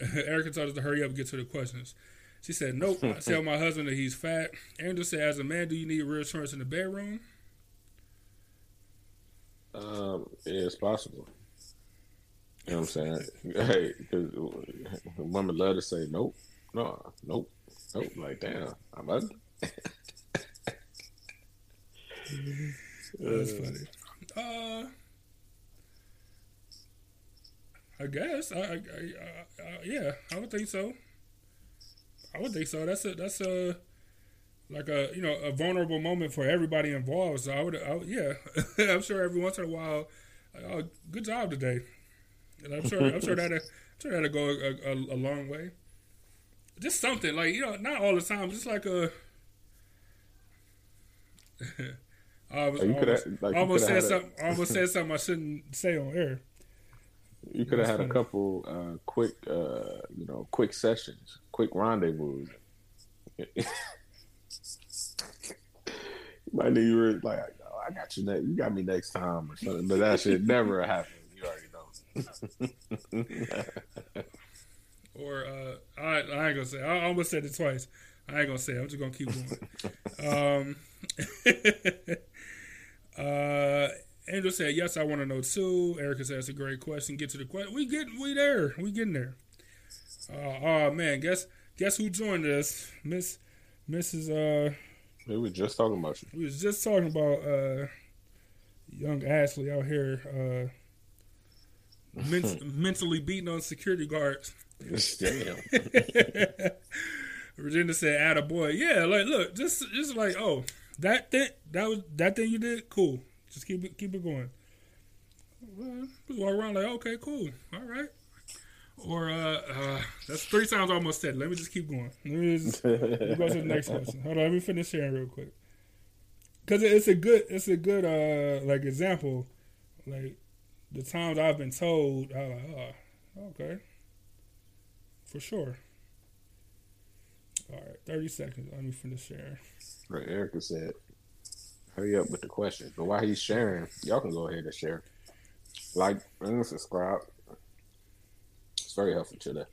Erica told us to hurry up and get to the questions. She said, Nope. I tell my husband that he's fat. Andrew said, As a man, do you need reassurance in the bedroom? Um, yeah, it's possible. You know what I'm saying? Hey, because women love to say, Nope, no, nope, nope. Like, damn, I'm ugly. That's funny. Uh, I guess. I, I, I, I, yeah, I would think so. I would think so. That's a that's a like a you know a vulnerable moment for everybody involved. So I would, I would yeah, I'm sure every once in a while, oh, good job today. And I'm sure I'm sure that I'm sure that'll go a, a, a, long way. Just something like you know, not all the time. Just like a. I was, almost, like almost said something. almost said something I shouldn't say on air. You could have had a couple uh, quick, uh, you know, quick sessions, quick rendezvous. you might need you like, oh, I got you next. You got me next time or something. But that shit never happened. You already know. or uh, I, I ain't gonna say. I almost said it twice. I ain't gonna say. It. I'm just gonna keep going. um, uh, Angel said, "Yes, I want to know too." Erica said, "That's a great question. Get to the question. We get we there. We getting there." Uh, oh man, guess guess who joined us, Miss Mrs. Uh, we were just talking about you. We was just talking about uh, young Ashley out here uh, men- mentally beating on security guards. Damn. Regina said, "Add a boy." Yeah, like look, just just like oh that thing that was that thing you did cool. Just keep it keep it going. Well, walk around like, okay, cool, all right. Or uh, uh, that's three times I almost said. Let me just keep going. Let me, just, go to the next question. Hold on, let me finish sharing real quick. Cause it's a good, it's a good uh like example. Like the times I've been told, I'm like, oh, okay, for sure. All right, thirty seconds. Let me finish sharing. Right, Erica said hurry up with the questions. But while he's sharing, y'all can go ahead and share. Like and subscribe. It's very helpful to the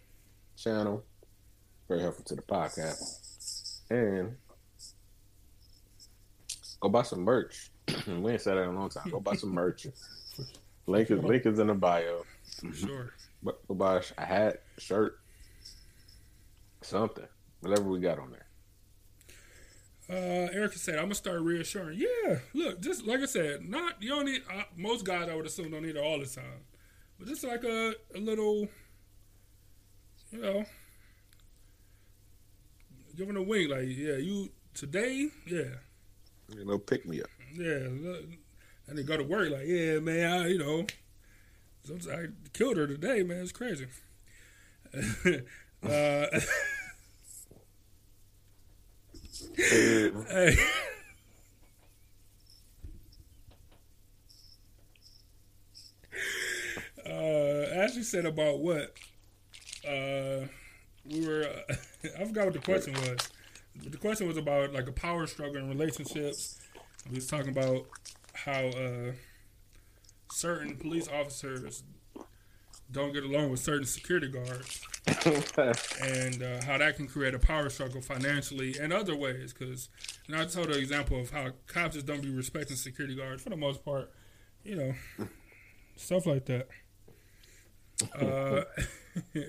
channel. Very helpful to the podcast. And go buy some merch. we ain't said that in a long time. Go buy some merch. link is link is in the bio. For mm-hmm. sure. Go buy a hat, shirt, something, whatever we got on there. Uh, Erica said, "I'm gonna start reassuring." Yeah, look, just like I said, not you don't need uh, most guys. I would assume don't need it all the time, but just like a, a little, you know, giving a wink, like yeah, you today, yeah, a little pick me up, yeah, and then go to work like yeah, man, I, you know, I killed her today, man, it's crazy. uh, hey. Uh, Ashley said about what? Uh, we were. Uh, I forgot what the question was. The question was about like a power struggle in relationships. We was talking about how uh, certain police officers don't get along with certain security guards, and uh, how that can create a power struggle financially and other ways. Because, and I told an example of how cops just don't be respecting security guards for the most part. You know, stuff like that. Uh,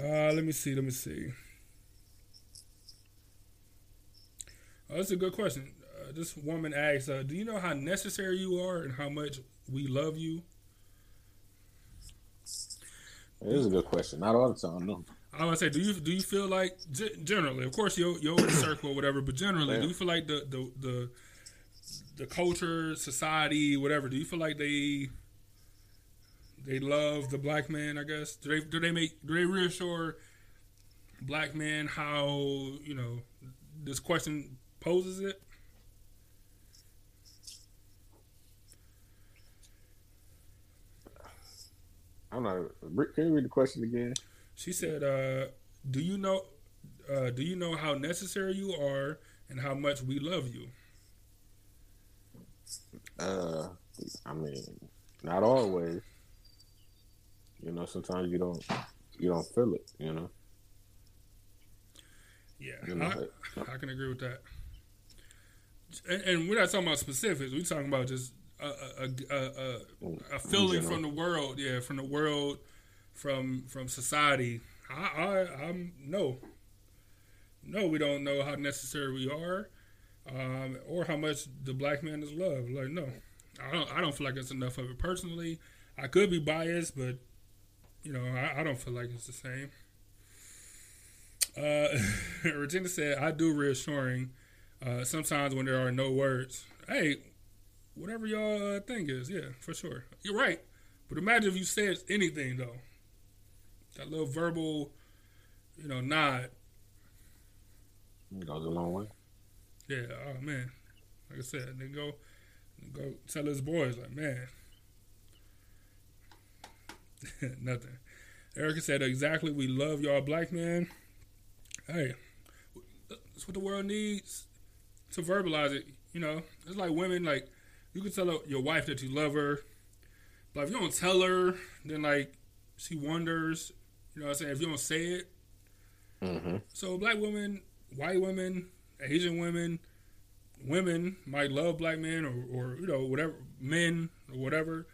uh, let me see. Let me see. Oh, that's a good question. Uh, this woman asks, uh, "Do you know how necessary you are and how much we love you?" It is a good question. Not all the time, no. I want to say, do you do you feel like generally, of course, your your circle or whatever, but generally, do you feel like the the the the culture, society, whatever, do you feel like they they love the black man? I guess do they do they make do they reassure black men how you know this question poses it? I'm not. Can you read the question again? She said, uh, "Do you know? Uh, do you know how necessary you are and how much we love you?" Uh, I mean, not always. You know, sometimes you don't you don't feel it. You know. Yeah, you know, I, I, can agree with that. And, and, we're not talking about specifics. We're talking about just a a, a, a feeling from the world. Yeah, from the world, from from society. I, I I'm no, no. We don't know how necessary we are, um, or how much the black man is loved. Like no, I don't. I don't feel like it's enough of it personally. I could be biased, but you know, I, I don't feel like it's the same. Uh, Regina said, "I do reassuring." Uh, sometimes when there are no words, hey, whatever y'all uh, thing is, yeah, for sure. You're right. But imagine if you said anything though. That little verbal, you know, nod. It goes a long way. Yeah, oh man. Like I said, then go go tell his boys like, man. Nothing. Erica said exactly we love y'all black man. Hey, that's what the world needs to verbalize it. You know, it's like women like you can tell your wife that you love her, but if you don't tell her, then like she wonders. You know what I'm saying? If you don't say it. Mm-hmm. So black women, white women, Asian women, women might love black men or, or you know whatever men or whatever.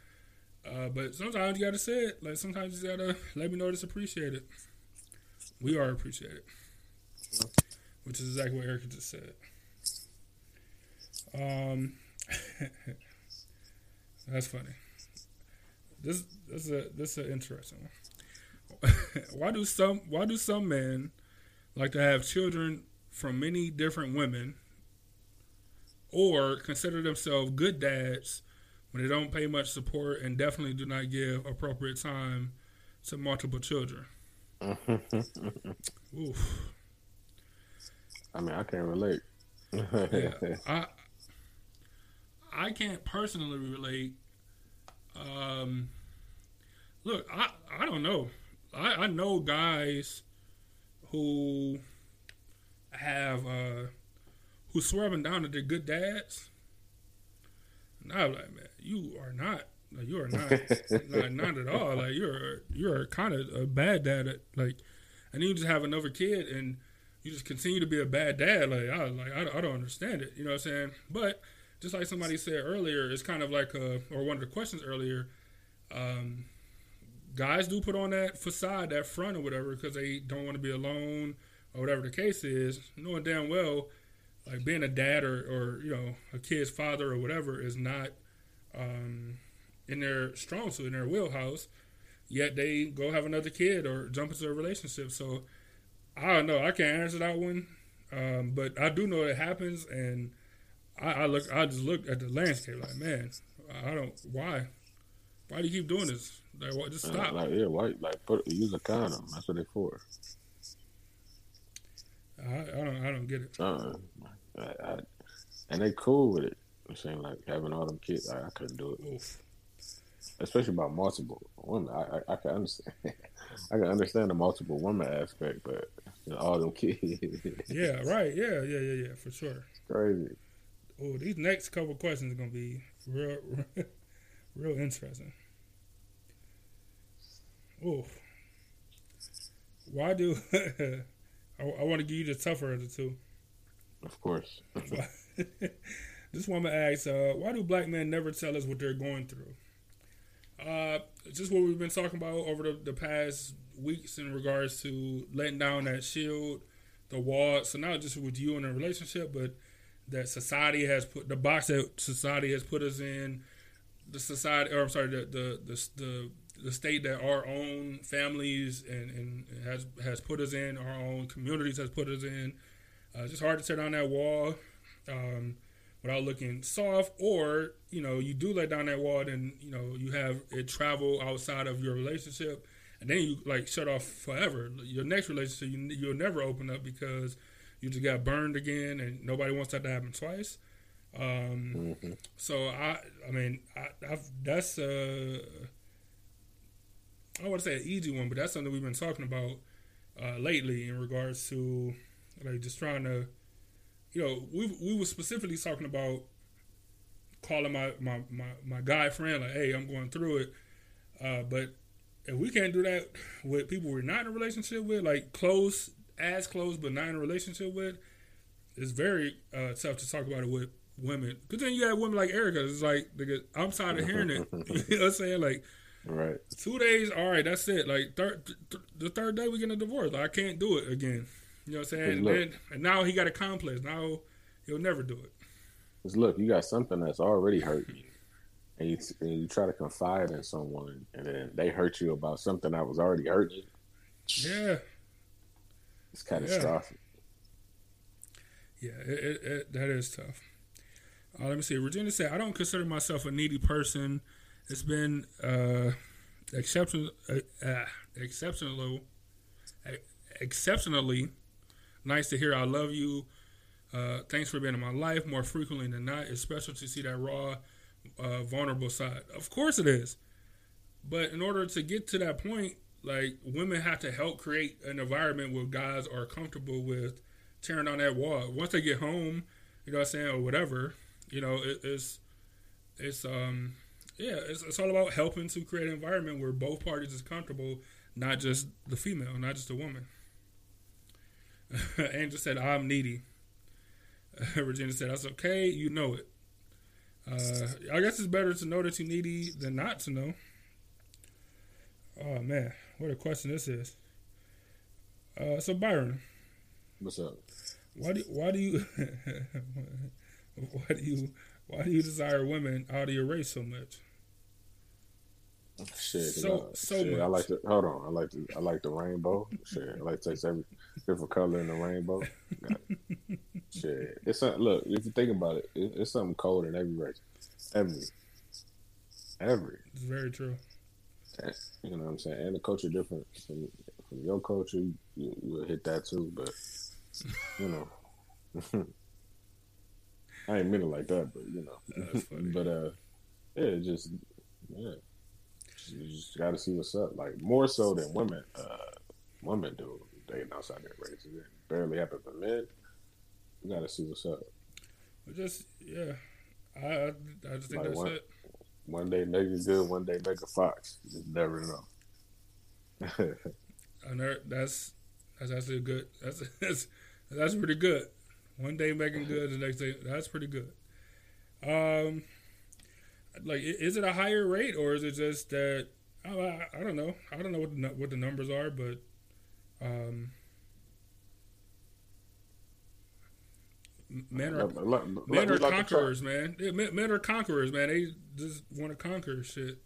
Uh, but sometimes you gotta say it. Like sometimes you gotta let me know it's appreciated. We are appreciated, which is exactly what Erica just said. Um, That's funny. This this is a this is an interesting one. why do some why do some men like to have children from many different women or consider themselves good dads when they don't pay much support and definitely do not give appropriate time to multiple children? Oof. I mean, I can't relate. yeah, I I can't personally relate. Um, look, I I don't know. I, I know guys who have uh, who swear down that they're good dads. And I'm like, man, you are not. Like, you are not, not, not at all. Like you're you're kind of a bad dad. At, like, and you just have another kid and you just continue to be a bad dad. Like I like I, I don't understand it. You know what I'm saying? But just like somebody said earlier, it's kind of like a, or one of the questions earlier. Um, guys do put on that facade, that front or whatever, because they don't want to be alone or whatever the case is, knowing damn well, like being a dad or, or you know a kid's father or whatever is not um, in their strong suit, in their wheelhouse. Yet they go have another kid or jump into a relationship. So I don't know. I can't answer that one, um, but I do know it happens and I, I look, I just look at the landscape like, man, I don't. Why? Why do you keep doing this? Like, what? Just stop. like, yeah, why? Like, put use a condom. That's what they're for. I, I don't. I don't get it. Uh, I, I, and they cool with it. I'm saying like having all them kids. I, I couldn't do it. Oof. Especially about multiple women. I, I, I can understand. I can understand the multiple woman aspect, but you know, all them kids. yeah. Right. Yeah. Yeah. Yeah. Yeah. For sure. crazy oh, these next couple questions are gonna be real, real interesting. Oh, why do I, I want to give you the tougher of the two? Of course. this woman asks, uh, "Why do black men never tell us what they're going through?" Uh, just what we've been talking about over the, the past weeks in regards to letting down that shield, the wall. So not just with you in a relationship, but that society has put the box that society has put us in, the society, or I'm sorry, the the the, the, the state that our own families and, and has has put us in, our own communities has put us in. Uh, it's just hard to tear down that wall um, without looking soft, or you know, you do let down that wall, and you know, you have it travel outside of your relationship, and then you like shut off forever. Your next relationship, you, you'll never open up because you just got burned again, and nobody wants that to happen twice. Um, Mm-hmm. So I, I mean, I, I've, that's uh, I don't want to say an easy one, but that's something we've been talking about uh, lately in regards to like just trying to, you know, we we were specifically talking about calling my my my, my guy friend like, hey, I'm going through it, uh, but if we can't do that with people we're not in a relationship with, like close as close but not in a relationship with, it's very uh, tough to talk about it with women. Because then you have women like Erica. It's like, nigga, I'm tired of hearing it. you know what I'm saying? Like, Right. two days, all right, that's it. Like, third, th- the third day we get a divorce. Like, I can't do it again. You know what I'm saying? And, then, and now he got a complex. Now he'll never do it. Because look, you got something that's already hurt you, and you, and you try to confide in someone, and then they hurt you about something that was already hurting you. Yeah. It's catastrophic. Yeah, it, it, it, that is tough. Uh, let me see. Regina said, "I don't consider myself a needy person. It's been uh, exception, uh, uh, exceptional, uh, exceptionally nice to hear. I love you. Uh, thanks for being in my life more frequently than not. It's special to see that raw, uh, vulnerable side. Of course, it is. But in order to get to that point, like women have to help create an environment where guys are comfortable with tearing down that wall. Once they get home, you know what I'm saying, or whatever, you know, it, it's it's um yeah, it's, it's all about helping to create an environment where both parties is comfortable, not just the female, not just the woman. Angel said, "I'm needy." Regina said, "That's okay. You know it." Uh, I guess it's better to know that you're needy than not to know. Oh man, what a question this is. Uh, so Byron, What's up? why do why do you why do you why do you desire women out of your race so much? Shit. 'cause So- I, so shit, I like to hold on. I like to I like the rainbow. Shit. I like to taste every different color in the rainbow. It. Shit. It's some, look. If you think about it, it, it's something cold in every race. Every. Every. It's very true. You know what I'm saying? And the culture different from, from your culture. You, you will hit that too, but you know. I ain't mean it like that, but you know. But uh, yeah, it just yeah, you just got to see what's up. Like more so than women, uh, women do dating outside their race. It barely happen for men. You got to see what's up. Just yeah, I I, I just think Like that's what? it. One day it good, one day a fox. You just never know. I know that's that's actually good. That's that's that's pretty good. One day making good, the next day that's pretty good. Um, like is it a higher rate or is it just that? Oh, I, I don't know. I don't know what the, what the numbers are, but um, men are men are like conquerors, man. Yeah, men, men are conquerors, man. They just want to conquer shit.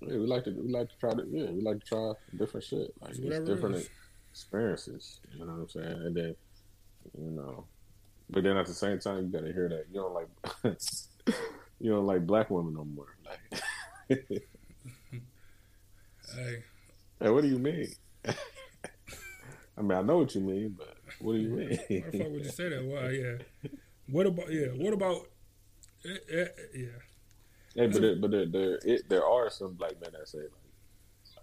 Yeah, we like to we like to try to yeah, we like to try different shit. Like It's it's different experiences. You know what I'm saying? And then you know but then at the same time you gotta hear that you don't like you don't like black women no more. Like Hey, hey, what do you mean? I mean I know what you mean, but what do you why the mean? fuck would you say that? Why? Yeah. What about? Yeah. What about? eh, eh, yeah. hey, but there, but there there, it, there are some black men that say like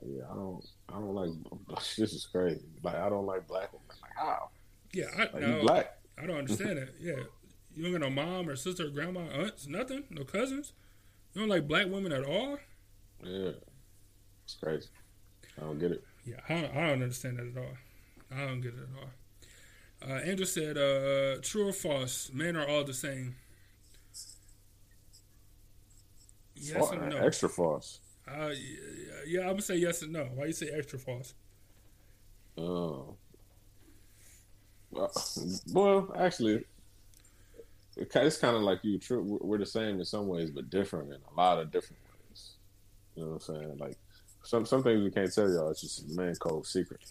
yeah, I don't I don't like this is crazy. Like I don't like black women. Like how? Yeah. I Like no. you black. I don't understand that. Yeah. You don't got no mom or sister or grandma, aunts, nothing, no cousins. You don't like black women at all. Yeah. It's crazy. I don't get it. Yeah, I don't, I don't understand that at all. I don't get it at all. Uh, Andrew said, uh, "True or false? Men are all the same." Yes and no. Extra false. Uh, yeah, I'm gonna say yes and no. Why you say extra false? Oh. Well, well, actually, it's kind of like you. True, we're we're the same in some ways, but different in a lot of different ways. You know what I'm saying? Like some some things we can't tell y'all. It's just a man code secret.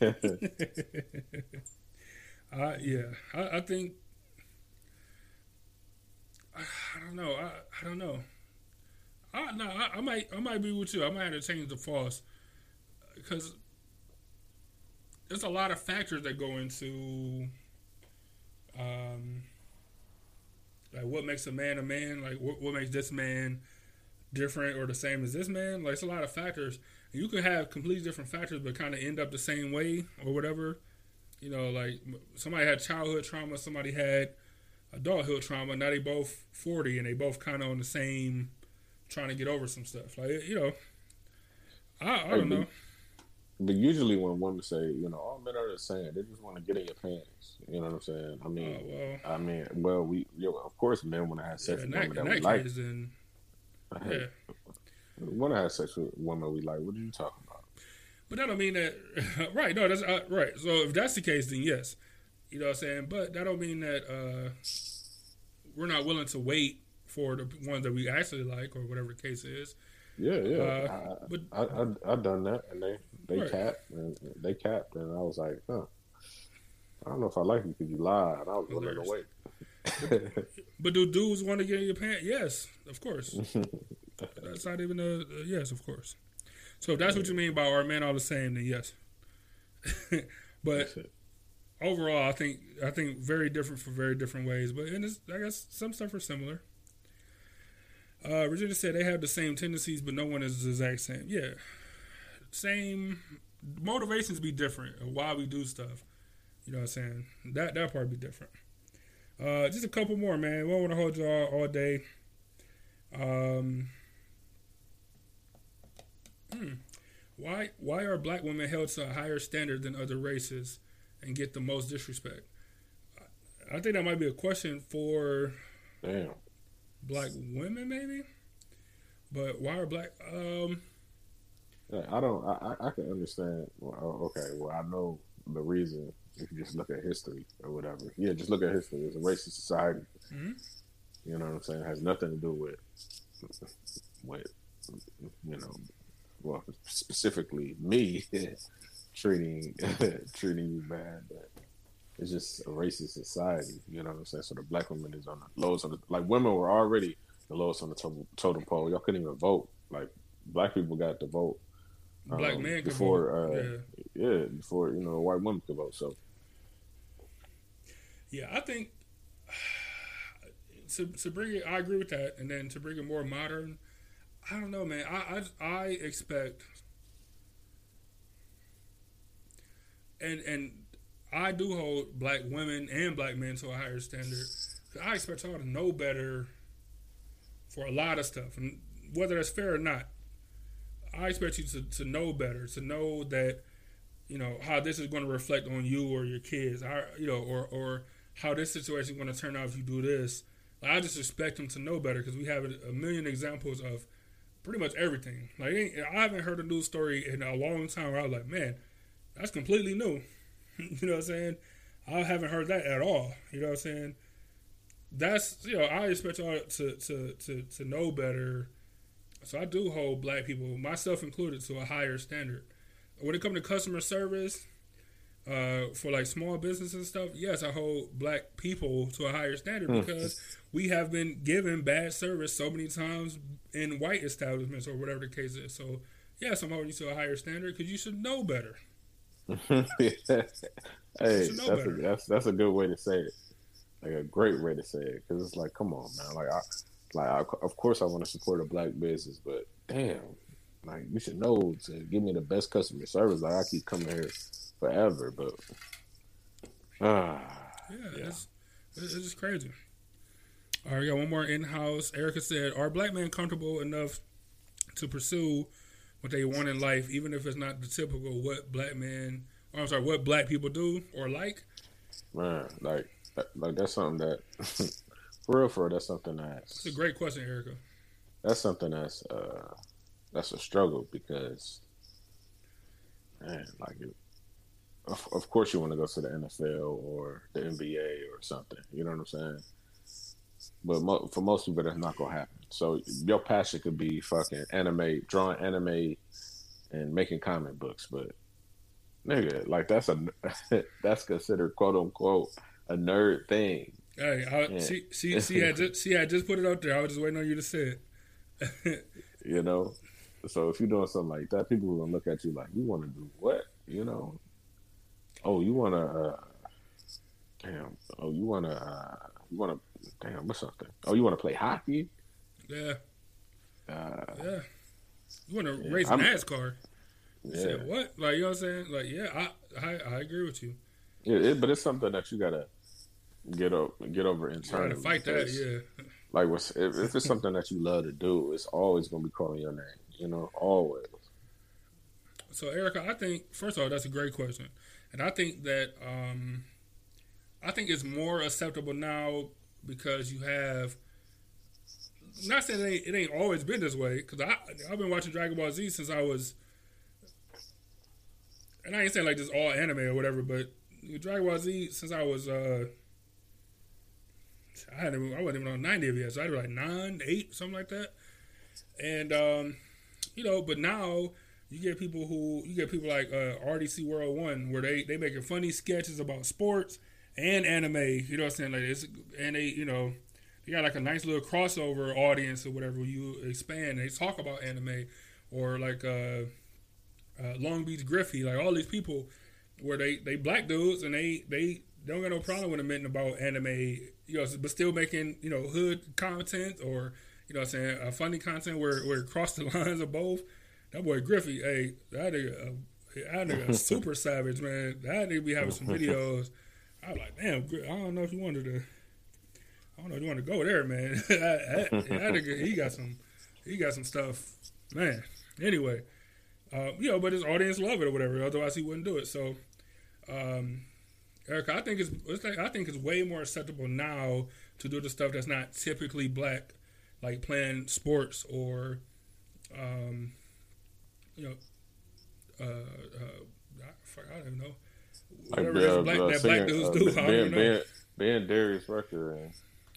Uh, yeah, I, I think I, I don't know. I, I don't know. I, no, I, I might I might be with you. I might have to change the false because there's a lot of factors that go into um like what makes a man a man. Like what what makes this man different or the same as this man. Like it's a lot of factors. You could have completely different factors, but kind of end up the same way or whatever. You know, like somebody had childhood trauma, somebody had adulthood trauma. Now they both forty, and they both kind of on the same, trying to get over some stuff. Like you know, I, I don't know. But usually when women say, you know, all men are the same, they just want to get in your pants. You know what I'm saying? I mean, Oh, well. I mean, well, we, know, of course, men want to have sex Yeah, with that, women in that we that like. Hey, yeah. Want to have sex with women we like. What are you talking about? But that don't mean that right. No, that's uh, right. So if that's the case, then yes, you know what I'm saying. But that don't mean that uh, we're not willing to wait for the ones that we actually like or whatever the case is. Yeah, yeah. Uh, but I, I, I, I done that, and they they Right. capped, and they capped, and I was like, huh. I don't know if I like you because you lied, I was willing to wait. but do dudes want to get in your pants? Yes, of course. that's not even a, a yes, of course. So if that's what you mean by are men all the same? Then yes. but overall, I think I think very different for very different ways. But and it's, I guess some stuff are similar. Uh, Regina said they have the same tendencies, but no one is the exact same. Yeah, same motivations be different why we do stuff. You know what I'm saying? That that part be different. Uh, just a couple more, man. We don't want to hold you all, all day. Um, hmm. Why why are black women held to a higher standard than other races and get the most disrespect? I think that might be a question for Damn. black women, maybe. But why are black? Um, I don't. I, I can understand. Well, oh, okay, well, I know the reason. If you just look at history or whatever, yeah, just look at history. It's a racist society. Mhm. You know what I'm saying? It has nothing to do with with you know, well, specifically me treating treating you bad. But it's just a racist society. You know what I'm saying? So the black woman is on the lowest on the like women were already the lowest on the totem, totem pole. Y'all couldn't even vote. Like black people got to vote black um, men could before, vote. uh, yeah. yeah, before you know, white women could vote. So Yeah, I think to to bring it, I agree with that, and then to bring it more modern, I don't know, man. I I, I expect, and and I do hold black women and black men to a higher standard. I expect y'all to know better for a lot of stuff, and whether that's fair or not, I expect you to, to know better, to know that you know how this is going to reflect on you or your kids, I, you know, or or how this situation is going to turn out if you do this. I just expect them to know better because we have a million examples of pretty much everything. Like I haven't heard a news story in a long time where I was like, man, that's completely new. you know what I'm saying? I haven't heard that at all. You know what I'm saying? That's you know I expect y'all to to to to know better. So I do hold black people, myself included, to a higher standard. When it comes to customer service, uh, for like small business and stuff, yes, I hold black people to a higher standard because we have been given bad service so many times in white establishments or whatever the case is. So, yes, I'm holding you to a higher standard because you should know better. hey, know that's a, that's that's a good way to say it. Like a great way to say it, because it's like, come on, man. Like, I, like, I, of course, I want to support a black business, but damn, like, you should know to give me the best customer service. Like, I keep coming here forever, but ah, Yeah, Yeah. It's, it's just crazy. All right, we got one more in house. Erica said, Are black men comfortable enough to pursue what they want in life, even if it's not the typical what black men, or I'm sorry, what black people do or like. Man, like, like that's something that, for real, for real, that's something that's. It's a great question, Erica. That's something that's uh, that's a struggle because, man, like, it, of, of course you want to go to the NFL or the NBA or something. You know what I'm saying? But mo- for most people, that's not gonna happen. So your passion could be fucking anime, drawing anime, and making comic books. But nigga, like that's a that's considered quote unquote a nerd thing. Hey, I, Yeah. see, see, see, I just, see, I just put it out there. I was just waiting on you to say it. You know. So if you're doing something like that, people are gonna look at you like you want to do what? You know. Oh, you want to. Uh, damn. Oh, you want to. Uh, you want to. Damn. What's something? Oh, you want to play hockey? yeah, Uh, yeah. You want to Yeah, race I'm- NASCAR? You yeah. said what? Like you know what I'm saying? Like yeah, I, I, I agree with you. Yeah, it, but it's something that you gotta get up get over Trying internally. to fight that, yeah. Like, if, if it's something that you love to do, it's always gonna be calling your name. You know, always. So, Erica, I think first of all, that's a great question, and I think that um, I think it's more acceptable now because you have. Not saying it ain't, it ain't always been this way, because I I've been watching Dragon Ball Z since I was, and I ain't saying like this all anime or whatever, but Dragon Ball Z since I was uh, I hadn't even, I wasn't even on ninety of yet, so I was like nine, eight, something like that, and um, you know, but now you get people who you get people like uh, RDC World One where they they making funny sketches about sports and anime. You know what I'm saying? Like it's and they you know they got like a nice little crossover audience or whatever. You expand. And they talk about anime or like uh, uh, Long Beach Griffy, like all these people where they they black dudes and they they don't got no problem with admitting about anime. You know, but still making you know hood content or you know what I'm saying uh, funny content where where cross the lines of both. That boy Griffy, hey, that nigga, uh, that nigga super savage, man. That nigga be having some videos. I was like, damn, I don't know if you wanted to. I don't know if you want to go there, man. that nigga, he got some, he got some stuff, man. Anyway, uh, you know, but his audience love it or whatever. Otherwise, he wouldn't do it. So, um, Erica, I think it's, it's like, I think it's way more acceptable now to do the stuff that's not typically black, like playing sports or, um, you know, uh, uh, I, I don't even know. Like, Whatever uh, that black, uh, that black dudes uh, do, I don't know. being, being Darius Rucker and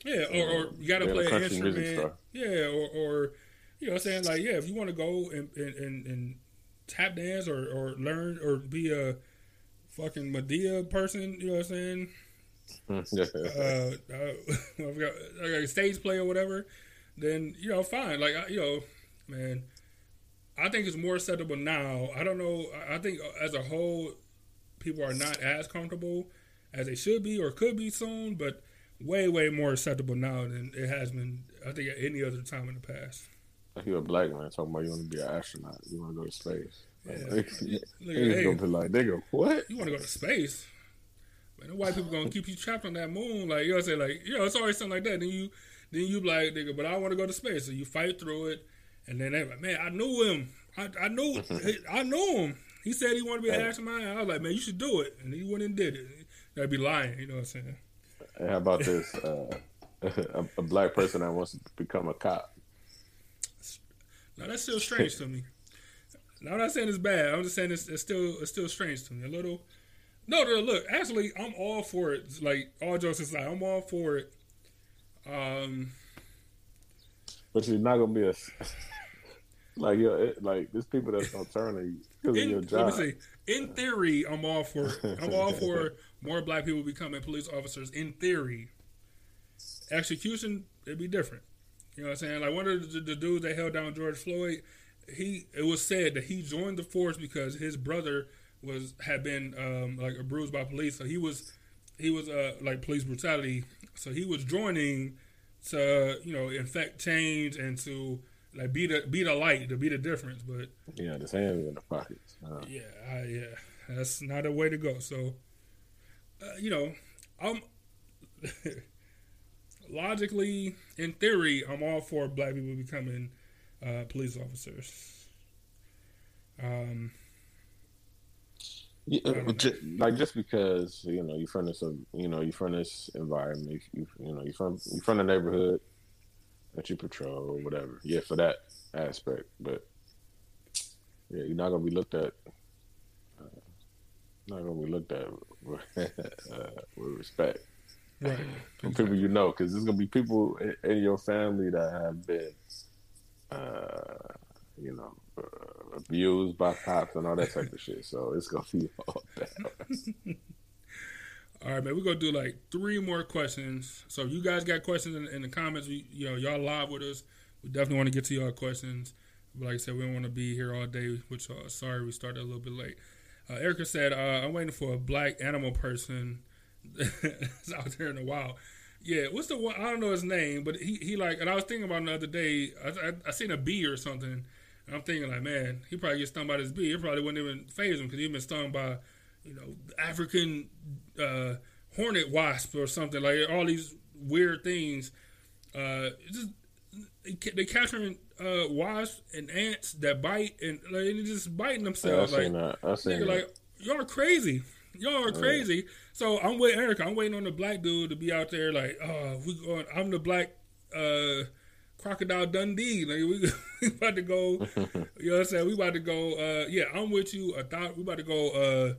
Yeah, or, or you got to play an instrument. Yeah, or, or you know, what I'm saying like, yeah, if you want to go and, and, and, and tap dance or, or learn or be a fucking Madea person, you know what I'm saying? yeah. Uh, uh, I forgot, like a stage play or whatever, then you know, fine. Like I- you know, man, I think it's more acceptable now. I don't know. I- I think uh, as a whole, people are not as comfortable as they should be or could be soon, but way, way more acceptable now than it has been. I think at any other time in the past. Like you a black man talking about you want to be an astronaut, you want to go to space. Yeah. Like, Look, hey, gonna be like, nigga, what? you want to go to space? Man, the white people gonna keep you trapped on that moon. Like you know, what I'm saying like you know, it's always something like that. Then you, then you like, nigga, but I want to go to space. So you fight through it, and then they like, man, I knew him. I, I knew, I knew him. He said he wanted to be an astronaut. I was like, man, you should do it, and he went and did it. That'd be lying. You know what I'm saying? And how about this? Uh, a, a black person that wants to become a cop. Now that's still strange to me. Now I'm not saying it's bad. I'm just saying it's, it's still it's still strange to me. A little. No, no, look. Actually, I'm all for it. Like all jokes aside, I'm all for it. Um, But you're not gonna be a like yo, it, like there's people that's gonna turn on you because of in, your let job. me see. In theory, I'm all for. I'm all for more black people becoming police officers. In theory, execution it'd be different. You know what I'm saying? Like one of the, the dudes that held down George Floyd, he it was said that he joined the force because his brother was had been um, like bruised by police, so he was he was uh, like police brutality. So he was joining to you know infect change and to like be the be the light to be the difference. But Yeah, the hands in the pockets. Uh, yeah, I, yeah, that's not a way to go. So, uh, you know, I'm logically, in theory, I'm all for black people becoming uh, police officers. Um, Yeah, ju- like just because you know you're from this, uh, you know you're from this environment, you, you, you know you're from you from the neighborhood that you patrol or whatever. Yeah, for that aspect, but yeah, you're not gonna be looked at. Uh, not gonna be looked at with, uh, with respect right. from people you know, because there's gonna be people in, in your family that have been, uh, you know, uh, abused by cops and all that type of shit. So it's gonna be all that. All right, man. We're gonna do like three more questions. So if you guys got questions in, in the comments, we, you know, y'all live with us. We definitely want to get to y'all questions. But like I said, we don't want to be here all day. Which uh, sorry, we started a little bit late. Uh, Erica said, uh, "I'm waiting for a black animal person that's out there in the wild." Yeah, what's the one? I don't know his name, but he, he like, and I was thinking about the other day. I, I, I seen a bee or something, and I'm thinking like, man, he probably get stung by this bee. It probably wouldn't even phase him because he'd been stung by, you know, African uh, hornet wasp or something like all these weird things. Uh, just they capturing uh, wasps and ants that bite and like they just biting Yeah, I themselves. like, seen that. I seen nigga, that. like y'all are crazy. Y'all are crazy. So I'm with Erica. I'm waiting on the black dude to be out there. Like, oh, we going. I'm the black uh, crocodile Dundee. Like we, we about to go. you know what I'm saying? We about to go. Uh, yeah, I'm with you. I thought we about to go uh,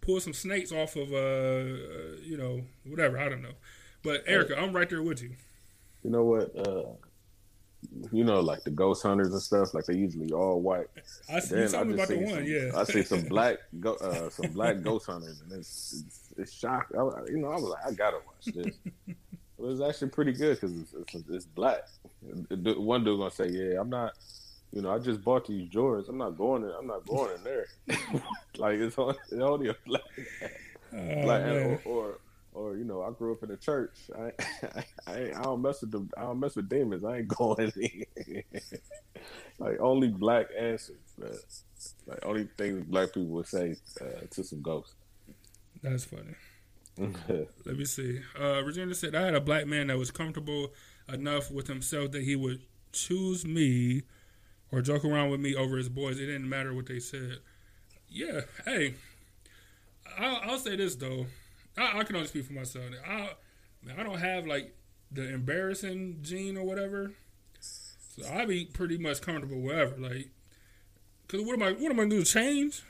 pull some snakes off of uh, you know whatever. I don't know. But Erica, I'm right there with you. You know what? Uh, you know, like the ghost hunters and stuff. Like they usually all white. I see told about the one. some- Yeah. I see some black, go, uh, some black ghost hunters, and it's it's, it's shocking. I, you know, I was like, I gotta watch this. It was actually pretty good because it's, it's, it's black. One dude gonna say, "Yeah, I'm not." You know, I just bought these Jordans. I'm not going in. I'm not going in there. like it's only, it's only a black, Oh, black or, or or you know, I grew up in the church. I I, I, I don't mess with the I don't mess with demons. I ain't going in. like only black answers. Man. Like only things black people would say uh, to some ghosts. That's funny. Let me see. Uh, Regina said, I had a black man that was comfortable enough with himself that he would choose me or joke around with me over his boys. It didn't matter what they said. Yeah, hey, I'll, I'll say this, though. I, I can only speak for myself. I, I don't have, like, the embarrassing gene or whatever. So I be pretty much comfortable wherever. Like, because what am I, what am I to do? Change?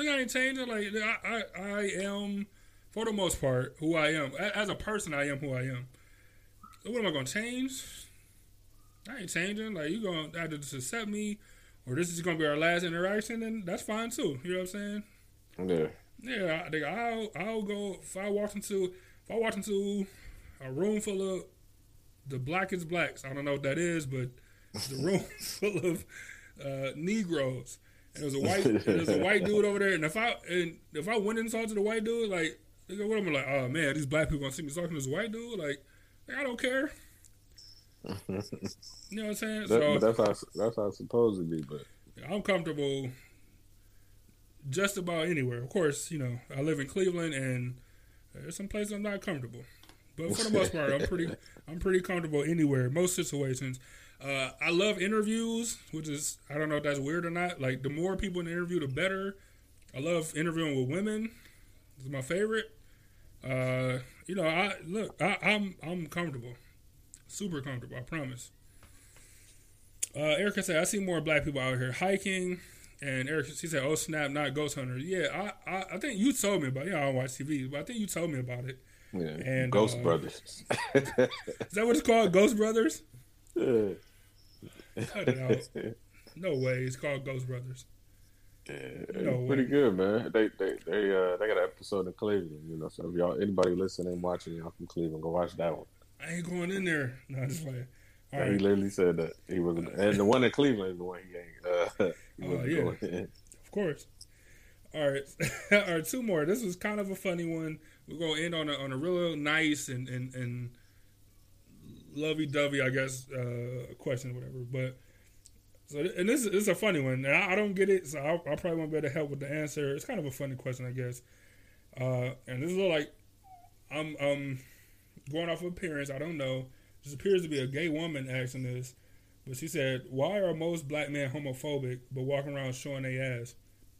Like I ain't changing. Like I, I, I am, for the most part, who I am. As a person, I am who I am. So what am I gonna change? I ain't changing. Like you gonna either just accept me, or this is gonna be our last interaction, and that's fine too. You know what I'm saying? yeah. Yeah, I, I'll I'll go if I walk into if I walk into a room full of the blackest blacks. I don't know what that is, but the room full of uh, Negroes. And there's a white there's a white dude over there, and if I and if I went and talked to the white dude, like nigga, what am I like? Oh man, these black people gonna see me talking to this white dude? Like, like, I don't care. You know what I'm saying? That, so that's how that's how it's supposed to be. But I'm comfortable just about anywhere. Of course, you know, I live in Cleveland and there's some places I'm not comfortable. But for the most part, I'm pretty I'm pretty comfortable anywhere, most situations. Uh, I love interviews, which is I don't know if that's weird or not. Like the more people in the interview, the better. I love interviewing with women. It's my favorite. Uh, you know, I look, I, I'm I'm comfortable, super comfortable. I promise. Uh, Erica said, "I see more black people out here hiking." And Erica, she said, "Oh snap, not ghost hunters." Yeah, I, I, I think you told me about. it. Yeah, I don't watch TV, but I think you told me about it. yeah, And, Ghost uh, Brothers. Is that what it's called, Ghost Brothers? yeah. Cut it out. No way, it's called Ghost Brothers. Yeah, No way. pretty good, man. They they they uh they got an episode in Cleveland, you know. So if y'all anybody listening, watching, y'all from Cleveland, go watch that one. I ain't going in there. No, just like, all He right, literally said that he was, and the one in Cleveland is the one he ain't. Uh, he Oh, yeah. going in. of course. All right, all right, two more. This was kind of a funny one. We're gonna end on a on a real nice and and and lovey dovey, I guess, uh, question, or whatever. But so, and this, this is a funny one. And I, I don't get it, so I, I probably won't be able to help with the answer. It's kind of a funny question, I guess. Uh, and this is like I'm um going off of appearance. I don't know. This appears to be a gay woman asking this. But she said, "Why are most black men homophobic but walking around showing their ass?"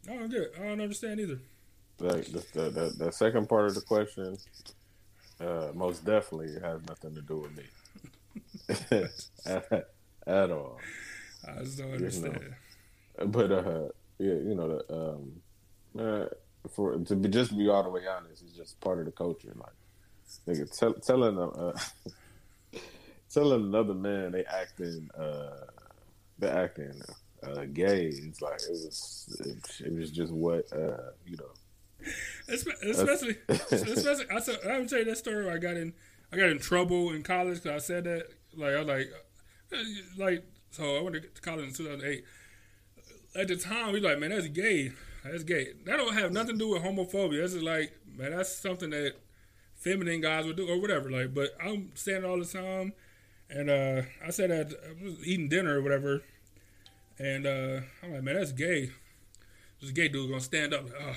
I don't get. It. I don't understand either. Like the, the, the, the second part of the question, uh, most definitely has nothing to do with me at, at, all. I just don't understand. You know? But uh, yeah, you know, the, um, uh, for to be just be all the way honest, it's just part of the culture. Like, nigga, tell, telling them, uh, telling another man they acting, uh, they acting uh, gay. It's like it was, it, it was just what uh, you know especially, especially. I said, I would tell you that story. Where I got in, I got in trouble in college because I said that. Like I was like, like so. I went to college in 2008. At the time, we like, man, that's gay. That's gay. That don't have nothing to do with homophobia. That's just like, man, that's something that feminine guys would do or whatever. Like, but I'm saying it all the time. And uh, I said that I was eating dinner or whatever, and uh, I'm like, man, that's gay. This gay dude gonna stand up. Like,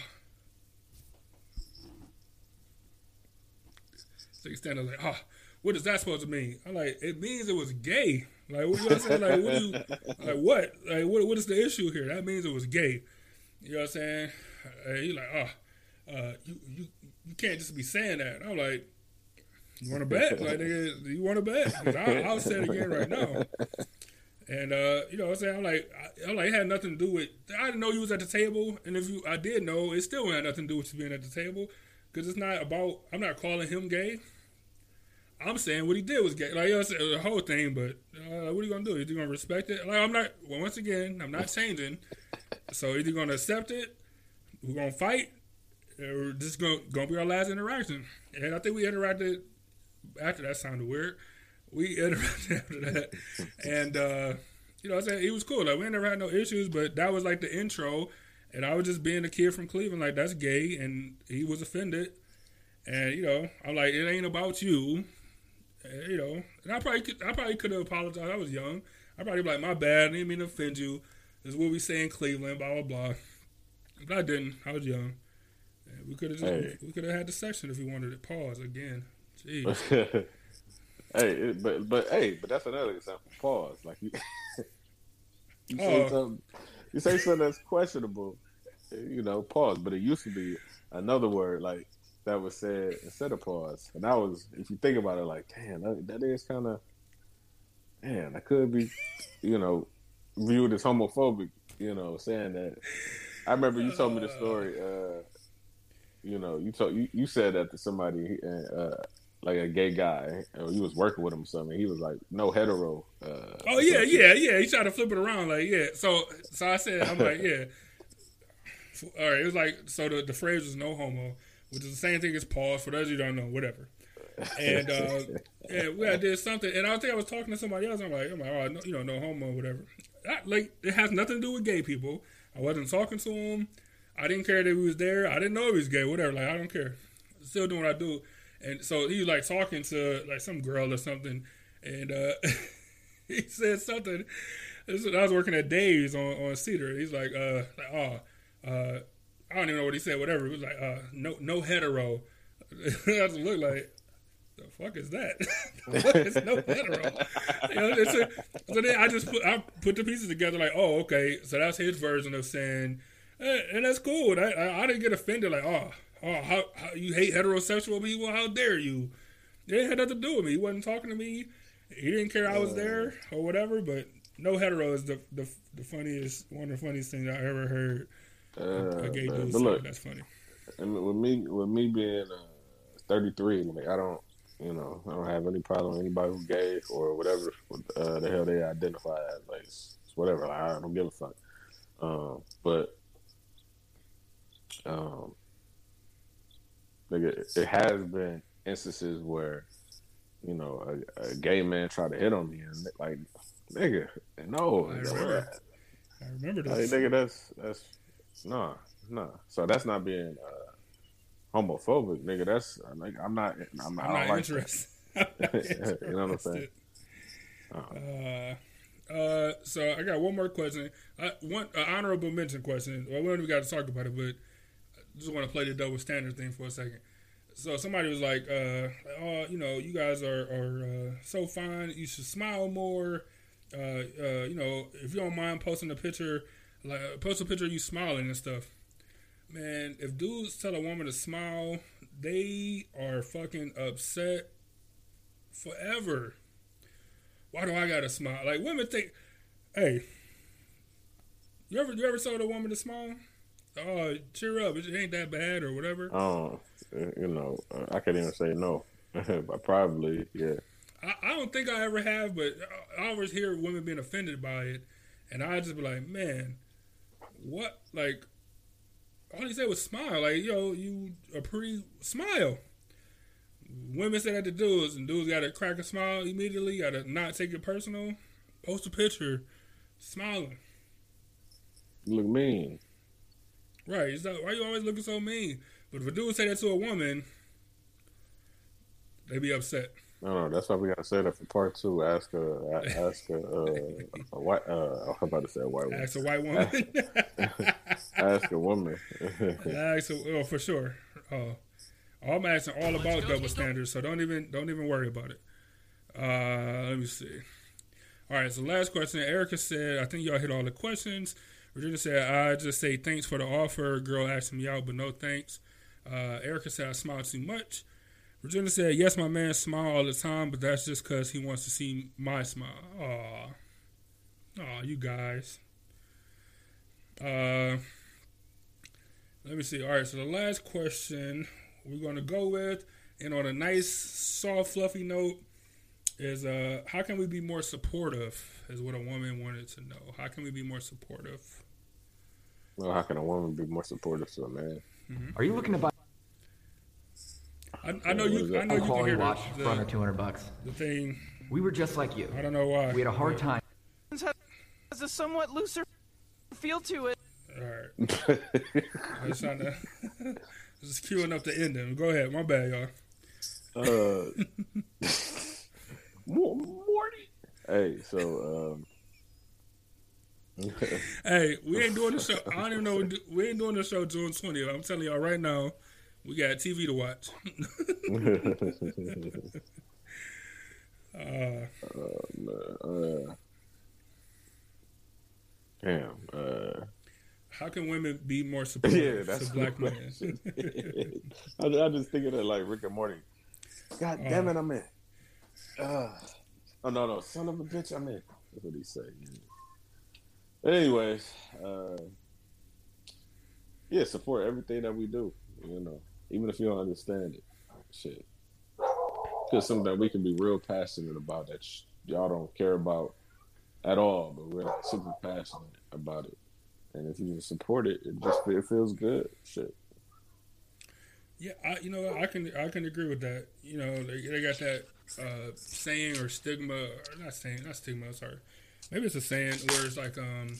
Stand up like, oh, what is that supposed to mean? I'm like, it means it was gay. Like, what you know what I'm saying? Like, what do you, like, what? Like, what, what is the issue here? That means it was gay. You know what I'm saying? And he's like, oh, uh, you, you, you can't just be saying that. I'm like, you want to bet? Like, nigga, you want to bet? I, I'll say it again right now. And uh, you know, what I'm saying, I'm like, I, am like, it had nothing to do with. I didn't know you was at the table, and if you, I did know, it still had nothing to do with you being at the table, because it's not about. I'm not calling him gay. I'm saying what he did was gay. Like you know, the whole thing, but uh, what are you gonna do? Are you gonna respect it? Like I'm not. Well, once again, I'm not changing. so either gonna accept it, we're gonna fight, or this is gonna gonna be our last interaction. And I think we interacted after that. Sounded weird. We interacted after that, and uh, you know, I said it was cool. Like we never had no issues, but that was like the intro. And I was just being a kid from Cleveland, like that's gay, and he was offended. And you know, I'm like, it ain't about you you know, and I probably could, I probably could have apologized. I was young. I probably be like, my bad. I didn't mean to offend you. This is what we say in Cleveland. Blah blah blah. But I didn't. I was young. we could have hey. we could have had the session if we wanted to pause again. Jeez. hey, but but hey, but that's another example. Pause. Like you, you say oh. something. You say something that's questionable. You know, pause. But it used to be another word like that was said instead of pause. And that was, if you think about it, like, damn, that, that is kind of, man, that could be, you know, viewed as homophobic, you know, saying that. I remember you told me the story, uh, you know, you told you, you said that to somebody, uh, like a gay guy, or you was working with him or something. He was like, no hetero. Uh, oh yeah, yeah, yeah. He tried to flip it around, like yeah. So, so I said, I'm like, yeah. All right, it was like so. The, the phrase was no homo which is the same thing as pause for those you don't know, whatever. And uh, yeah, we I did something, and I think I was talking to somebody else. I'm like, I'm like, oh, no, you know, no homo, whatever. like, it has nothing to do with gay people. I wasn't talking to him. I didn't care that he was there. I didn't know he was gay, whatever. Like, I don't care. Still doing what I do. And so he was like talking to like some girl or something, and uh, he said something. I was working at Dave's on, on Cedar. He's like, uh, like, oh, uh, I don't even know what he said. Whatever. It was like uh, no no hetero. Just look like the fuck is that? what is no hetero? You know, a, so then I just put I put the pieces together like oh okay so that's his version of saying eh, and that's cool. I, I, I didn't get offended like oh oh how, how you hate heterosexual people? How dare you? It had nothing to do with me. He wasn't talking to me. He didn't care I was there or whatever. But no hetero is the the, the funniest one of the funniest things I ever heard. Uh, a gay dude. But look, that's funny. And with me, with me being uh, 33, like I don't, you know, I don't have any problem with anybody who's gay or whatever uh, the hell they identify as. Like, it's, it's whatever. Like, I don't give a fuck. Um, but, um, like it, it has been instances where, you know, a, a, gay man tried to hit on me and like, nigga, no, I remember. I remember this. Like, nigga, that's that's no, no. So that's not being uh, homophobic, nigga. That's like I'm not. I'm not, I'm not like interested. you know what I'm saying? Uh-huh. Uh, uh, so I got one more question. Uh, one uh, honorable mention question. Well, we don't even got to talk about it, but I just want to play the double standard thing for a second. So somebody was like, uh, "Oh, you know, you guys are are uh, so fine. You should smile more." uh, uh, you know, if you don't mind posting a picture, like post a picture of you smiling and stuff. Man, if dudes tell a woman to smile, they are fucking upset forever. Why do I gotta smile? Like women think, hey, you ever you ever saw a woman to smile? Oh, cheer up! It ain't that bad or whatever. Oh, you know, I can't even say no. but probably, yeah. I, I don't think I ever have, but I always hear women being offended by it, and I just be like, man, what? Like, all he said was smile. Like, yo, you a pretty smile. Women said that to dudes, and dudes got to crack a smile immediately. Got to not take it personal. Post a picture, smiling. Look mean. Right. It's like, why you always looking so mean? But if a dude say that to a woman, they'd be upset. No, no, that's why we gotta say that for part two. Ask a, ask a, uh, a white. Uh, I'm about to say a white woman. Ask a white woman. ask a woman. ask a, oh, for sure. Uh, I'm asking all about double standards, so don't even don't even worry about it. Uh, let me see. All right, so last question. Erica said, "I think y'all hit all the questions." Virginia said, "I just say thanks for the offer." Girl asked me out, but no thanks. Uh, Erica said, "I smile too much." Virginia said, "Yes, my man smile all the time, but that's just because he wants to see my smile." Aw, aw, you guys. Uh, let me see. All right, so the last question we're going to go with, and on a nice, soft, fluffy note, is uh, how can we be more supportive? Is what a woman wanted to know. How can we be more supportive? Well, how can a woman be more supportive to a man? Mm-hmm. Are you looking to buy? I, I know you. I know you can hear watch the, for under two hundred bucks. The thing. We were just like you. I don't know why. We had a hard time. Has a somewhat looser feel to it. All right. I was trying to just queuing up the ending. Go ahead. My bad, y'all. Uh, Morty. Hey, so um, hey, we ain't doing the show. I don't even know. We ain't doing the show June 20th. I'm telling y'all right now, we got TV to watch. uh, uh, damn. Uh, how can women be more supportive yeah, that's to black men? I, I just thinking of like Rick and Morty. God damn it, I'm in. Uh, oh no, no, son of a bitch, I'm in. That's what he say. Anyways, uh, yeah, support everything that we do. You know, even if you don't understand it, shit. It's something that we can be real passionate about that y'all don't care about at all, but we're like super passionate about it. And if you can support it, it just it feels good. Shit. Yeah, I, you know, I can I can agree with that. You know, they, they got that uh, saying or stigma, or not saying, not stigma. Sorry, maybe it's a saying where it's like, um,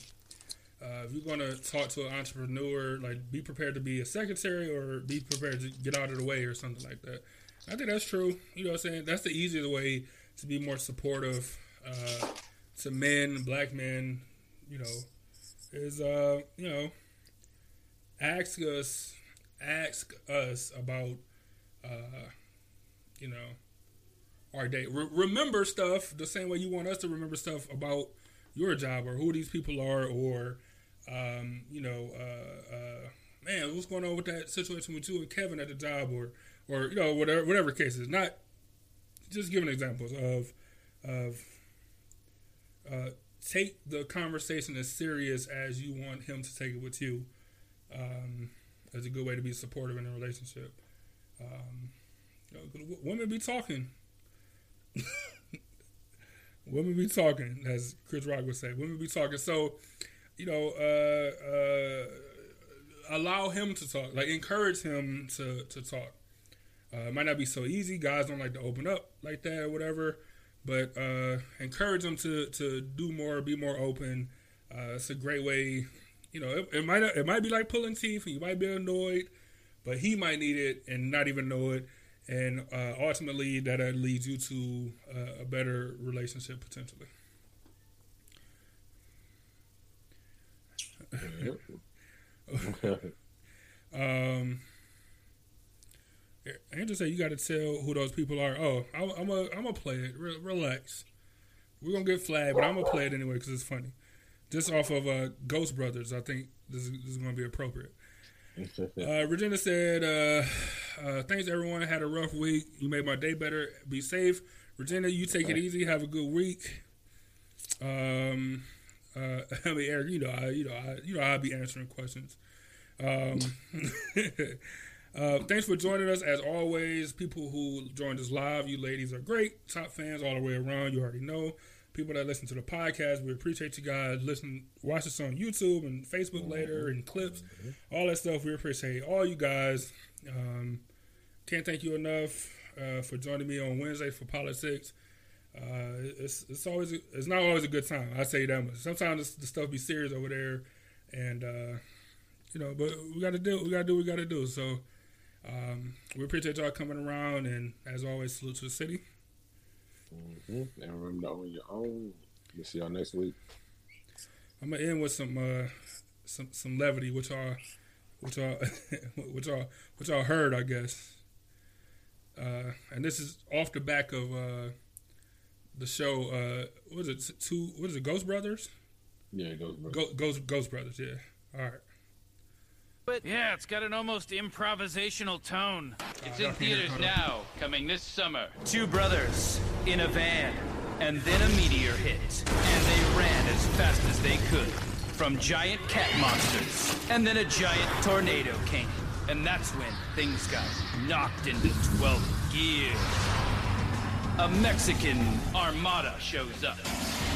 uh, if you're going to talk to an entrepreneur, like be prepared to be a secretary or be prepared to get out of the way or something like that. I think that's true. You know what I'm saying? That's the easiest way to be more supportive uh, to men, black men, you know, is, uh, you know, ask us, ask us about, uh, you know, our day. Re- remember stuff the same way you want us to remember stuff about your job or who these people are or, um, you know, uh, uh, man, what's going on with that situation with you and Kevin at the job or, or you know, whatever whatever case is. Not just giving examples of of uh, take the conversation as serious as you want him to take it with you. Um, that's a good way to be supportive in a relationship. Um, you know, women be talking. women be talking, as Chris Rock would say. Women be talking. So, you know, uh, uh, allow him to talk. Like encourage him to to talk. Uh, it might not be so easy. Guys don't like to open up like that or whatever. But uh, encourage them to to do more, be more open. Uh, it's a great way. You know, it, it might it might be like pulling teeth, and you might be annoyed, but he might need it and not even know it. And uh, ultimately, that leads you to uh, a better relationship potentially. um, Angel said you got to tell who those people are. Oh, I'm a, I'm gonna play it. Re- relax. we're gonna get flagged, but I'm gonna play it anyway because it's funny. Just off of uh, Ghost Brothers, I think this is, this is gonna be appropriate. Uh, Regina said, uh, uh, "Thanks everyone. Had a rough week. You made my day better. Be safe, Regina. You take it easy. Have a good week." Um, uh, I mean, Eric, you know, I, you know, I, you know, I'll be answering questions. Um, uh, thanks for joining us as always. People who joined us live, you ladies are great. Top fans all the way around. You already know. People that listen to the podcast, we appreciate you guys. Listen, watch us on YouTube and Facebook later and clips, all that stuff. We appreciate all you guys. Um, can't thank you enough uh, for joining me on Wednesday for politics. Uh, it's it's always it's not always a good time. I say that much. Sometimes the stuff be serious over there, and uh, you know, but we got to do we got to do what we got to do. So um, we appreciate y'all coming around, and as always, salute to the city. Mm-hmm. And remember to own your own. We'll see y'all next week. I'm gonna end with some uh, some some levity, which y'all which y'all which y'all which y'all heard, I guess. Uh, and this is off the back of uh, the show. Uh, what is it? Two? What is it? Ghost Brothers? Yeah, it goes. Bro. Go, Ghost Ghost Brothers. Yeah. All right. But yeah, it's got an almost improvisational tone. It's in theaters now, coming this summer. Two brothers in a van, and then a meteor hit, and they ran as fast as they could from giant cat monsters, and then a giant tornado came, and that's when things got knocked into 12th gear. A Mexican armada shows up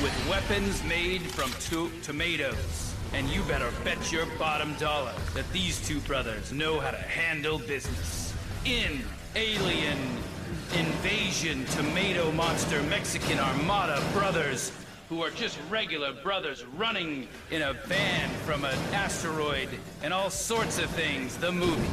with weapons made from to- tomatoes. And you better bet your bottom dollar that these two brothers know how to handle business. In Alien Invasion Tomato Monster Mexican Armada Brothers, who are just regular brothers running in a van from an asteroid and all sorts of things, the movie.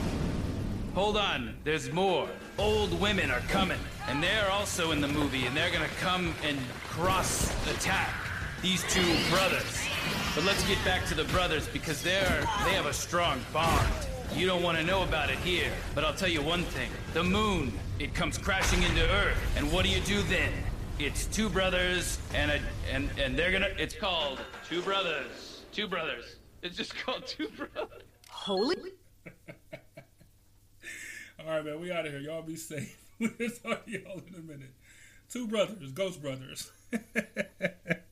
Hold on, there's more. Old women are coming, and they're also in the movie, and they're gonna come and cross attack these two brothers. But let's get back to the brothers because they're they have a strong bond. You don't want to know about it here, but I'll tell you one thing. The moon, it comes crashing into Earth, and what do you do then? It's two brothers and a and and they're gonna it's called Two brothers. Two brothers. It's just called Two Brothers. Holy. All right, man. We out of here. Y'all be safe. We'll talk to y'all in a minute. Two brothers, Ghost Brothers.